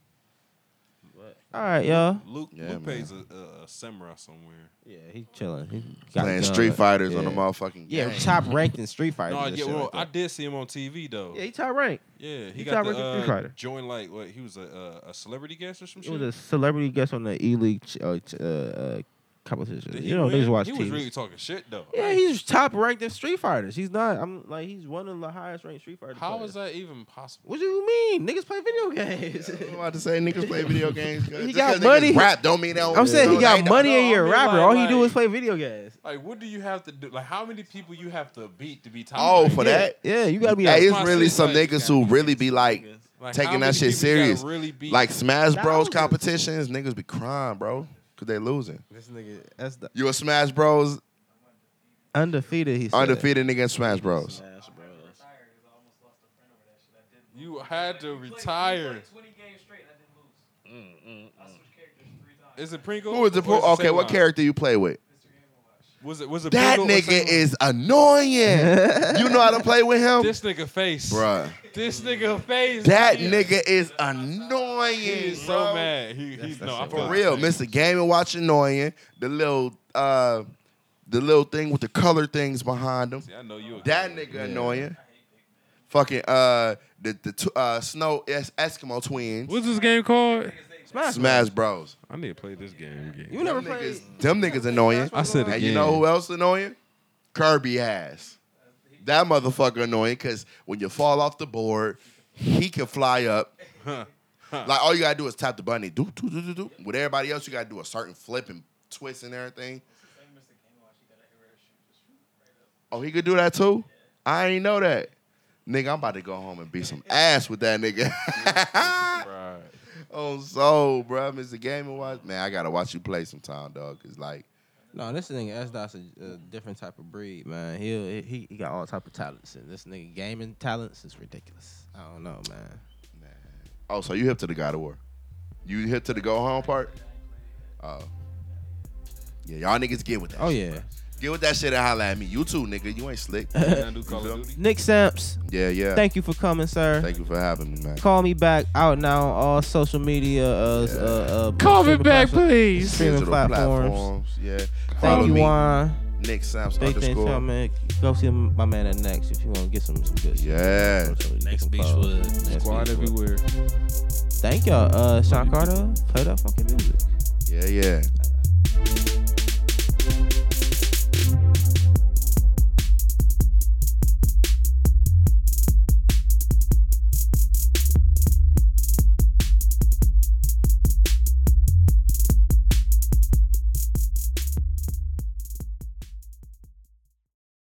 All right, y'all. Luke, Yeah, Luke man. pays a, a, a samurai somewhere. Yeah, he's chilling. He got Playing a. Street Fighters on the motherfucking Yeah, game. top ranked in Street Fighter. No, yeah, well, like I did see him on TV though. yeah, he top ranked. Yeah, he He got top the ranked Street uh, Fighter. join like what he was a a, a celebrity guest or some He shit. was a celebrity guest on the E League ch- uh, ch- uh, uh, competition. Did he You know, win? niggas watch He TV. was really talking shit though. yeah, he's top ranked in Street Fighters. He's not. I'm like he's one of the highest ranked Street Fighters. How players. is that even possible? What do you mean? Niggas play video games. I'm about to say niggas play video games. *laughs* He Just got 'cause money. Rap don't mean they don't. I'm saying he got money No, and you're I a rapper. like- All he do is play video games. Like, what do you have to do? Like, how many people you have to beat to be top? Oh, ranked? for that? Yeah, you gotta be. Hey, it's really some niggas who really be like Like, taking that shit people you gotta serious. Really beat? Like Smash Bros competitions, niggas be crying, bro, because they losing. this nigga, that's the You a Smash Bros undefeated. He said. undefeated nigga in Smash Bros. Smash Bros. you had to retire. 20 games straight, I didn't lose. Mm, I switched characters three times. Is it Pringle? Who is the Or is it okay? What Sablon? character you play with? Was it? Was it That Pringle or nigga Sablon? is annoying. *laughs* you know how to play with him, This nigga face, Bruh. This nigga face. That he- nigga is annoying. He is so bro. mad. He, he's no, I For feel real. Mr. Game and Watch annoying. The little uh the little thing with the color things behind him. See, I know you. a That kid. nigga annoying. Fucking uh the the tw- uh snow es- Eskimo twins. What's this game called? Smash. Smash Bros. I need to play this game again. You never Them niggas, played. them niggas annoying. I said And again. you know who else annoying? Kirby ass. That motherfucker annoying because when you fall off the board, he can fly up. *laughs* like all you gotta do is tap the button. Do do do do do. With everybody else, you gotta do a certain flip and twist and everything. Oh, he could do that too. I ain't know that. Nigga, I'm about to go home and beat some ass with that nigga. *laughs* Right. Oh, so, bro, Mr. Game and Watch. Man, I gotta watch you play sometime, dog. Cause like, No, this nigga S Dot's a, a different type of breed, man. He he he got all type of talents, and this nigga gaming talents is ridiculous. I don't know, man. oh, so you hip to the God of War? You hip to the go home part? Oh, yeah, y'all niggas get with that. Oh shit, yeah, Get with that shit and holla at me. You too, nigga. You ain't slick. *laughs* Nothing to do Call You feel Duty? Nick Samps. Yeah, yeah. Thank you for coming, sir. Thank you for having me, man. Call me back out now on all social media. Uh, uh, uh, Call me streaming back, platform- please. Streaming Digital platforms. Yeah. Thank Follow you, me. Juan. Nick Samps Big things underscore. coming. Go see my man at next if you want to get some some good shit. Yeah. Next Beachwood. Next Squad Beachwood. everywhere. Thank y'all. Uh, Sean Carter, play that fucking music. Yeah, yeah.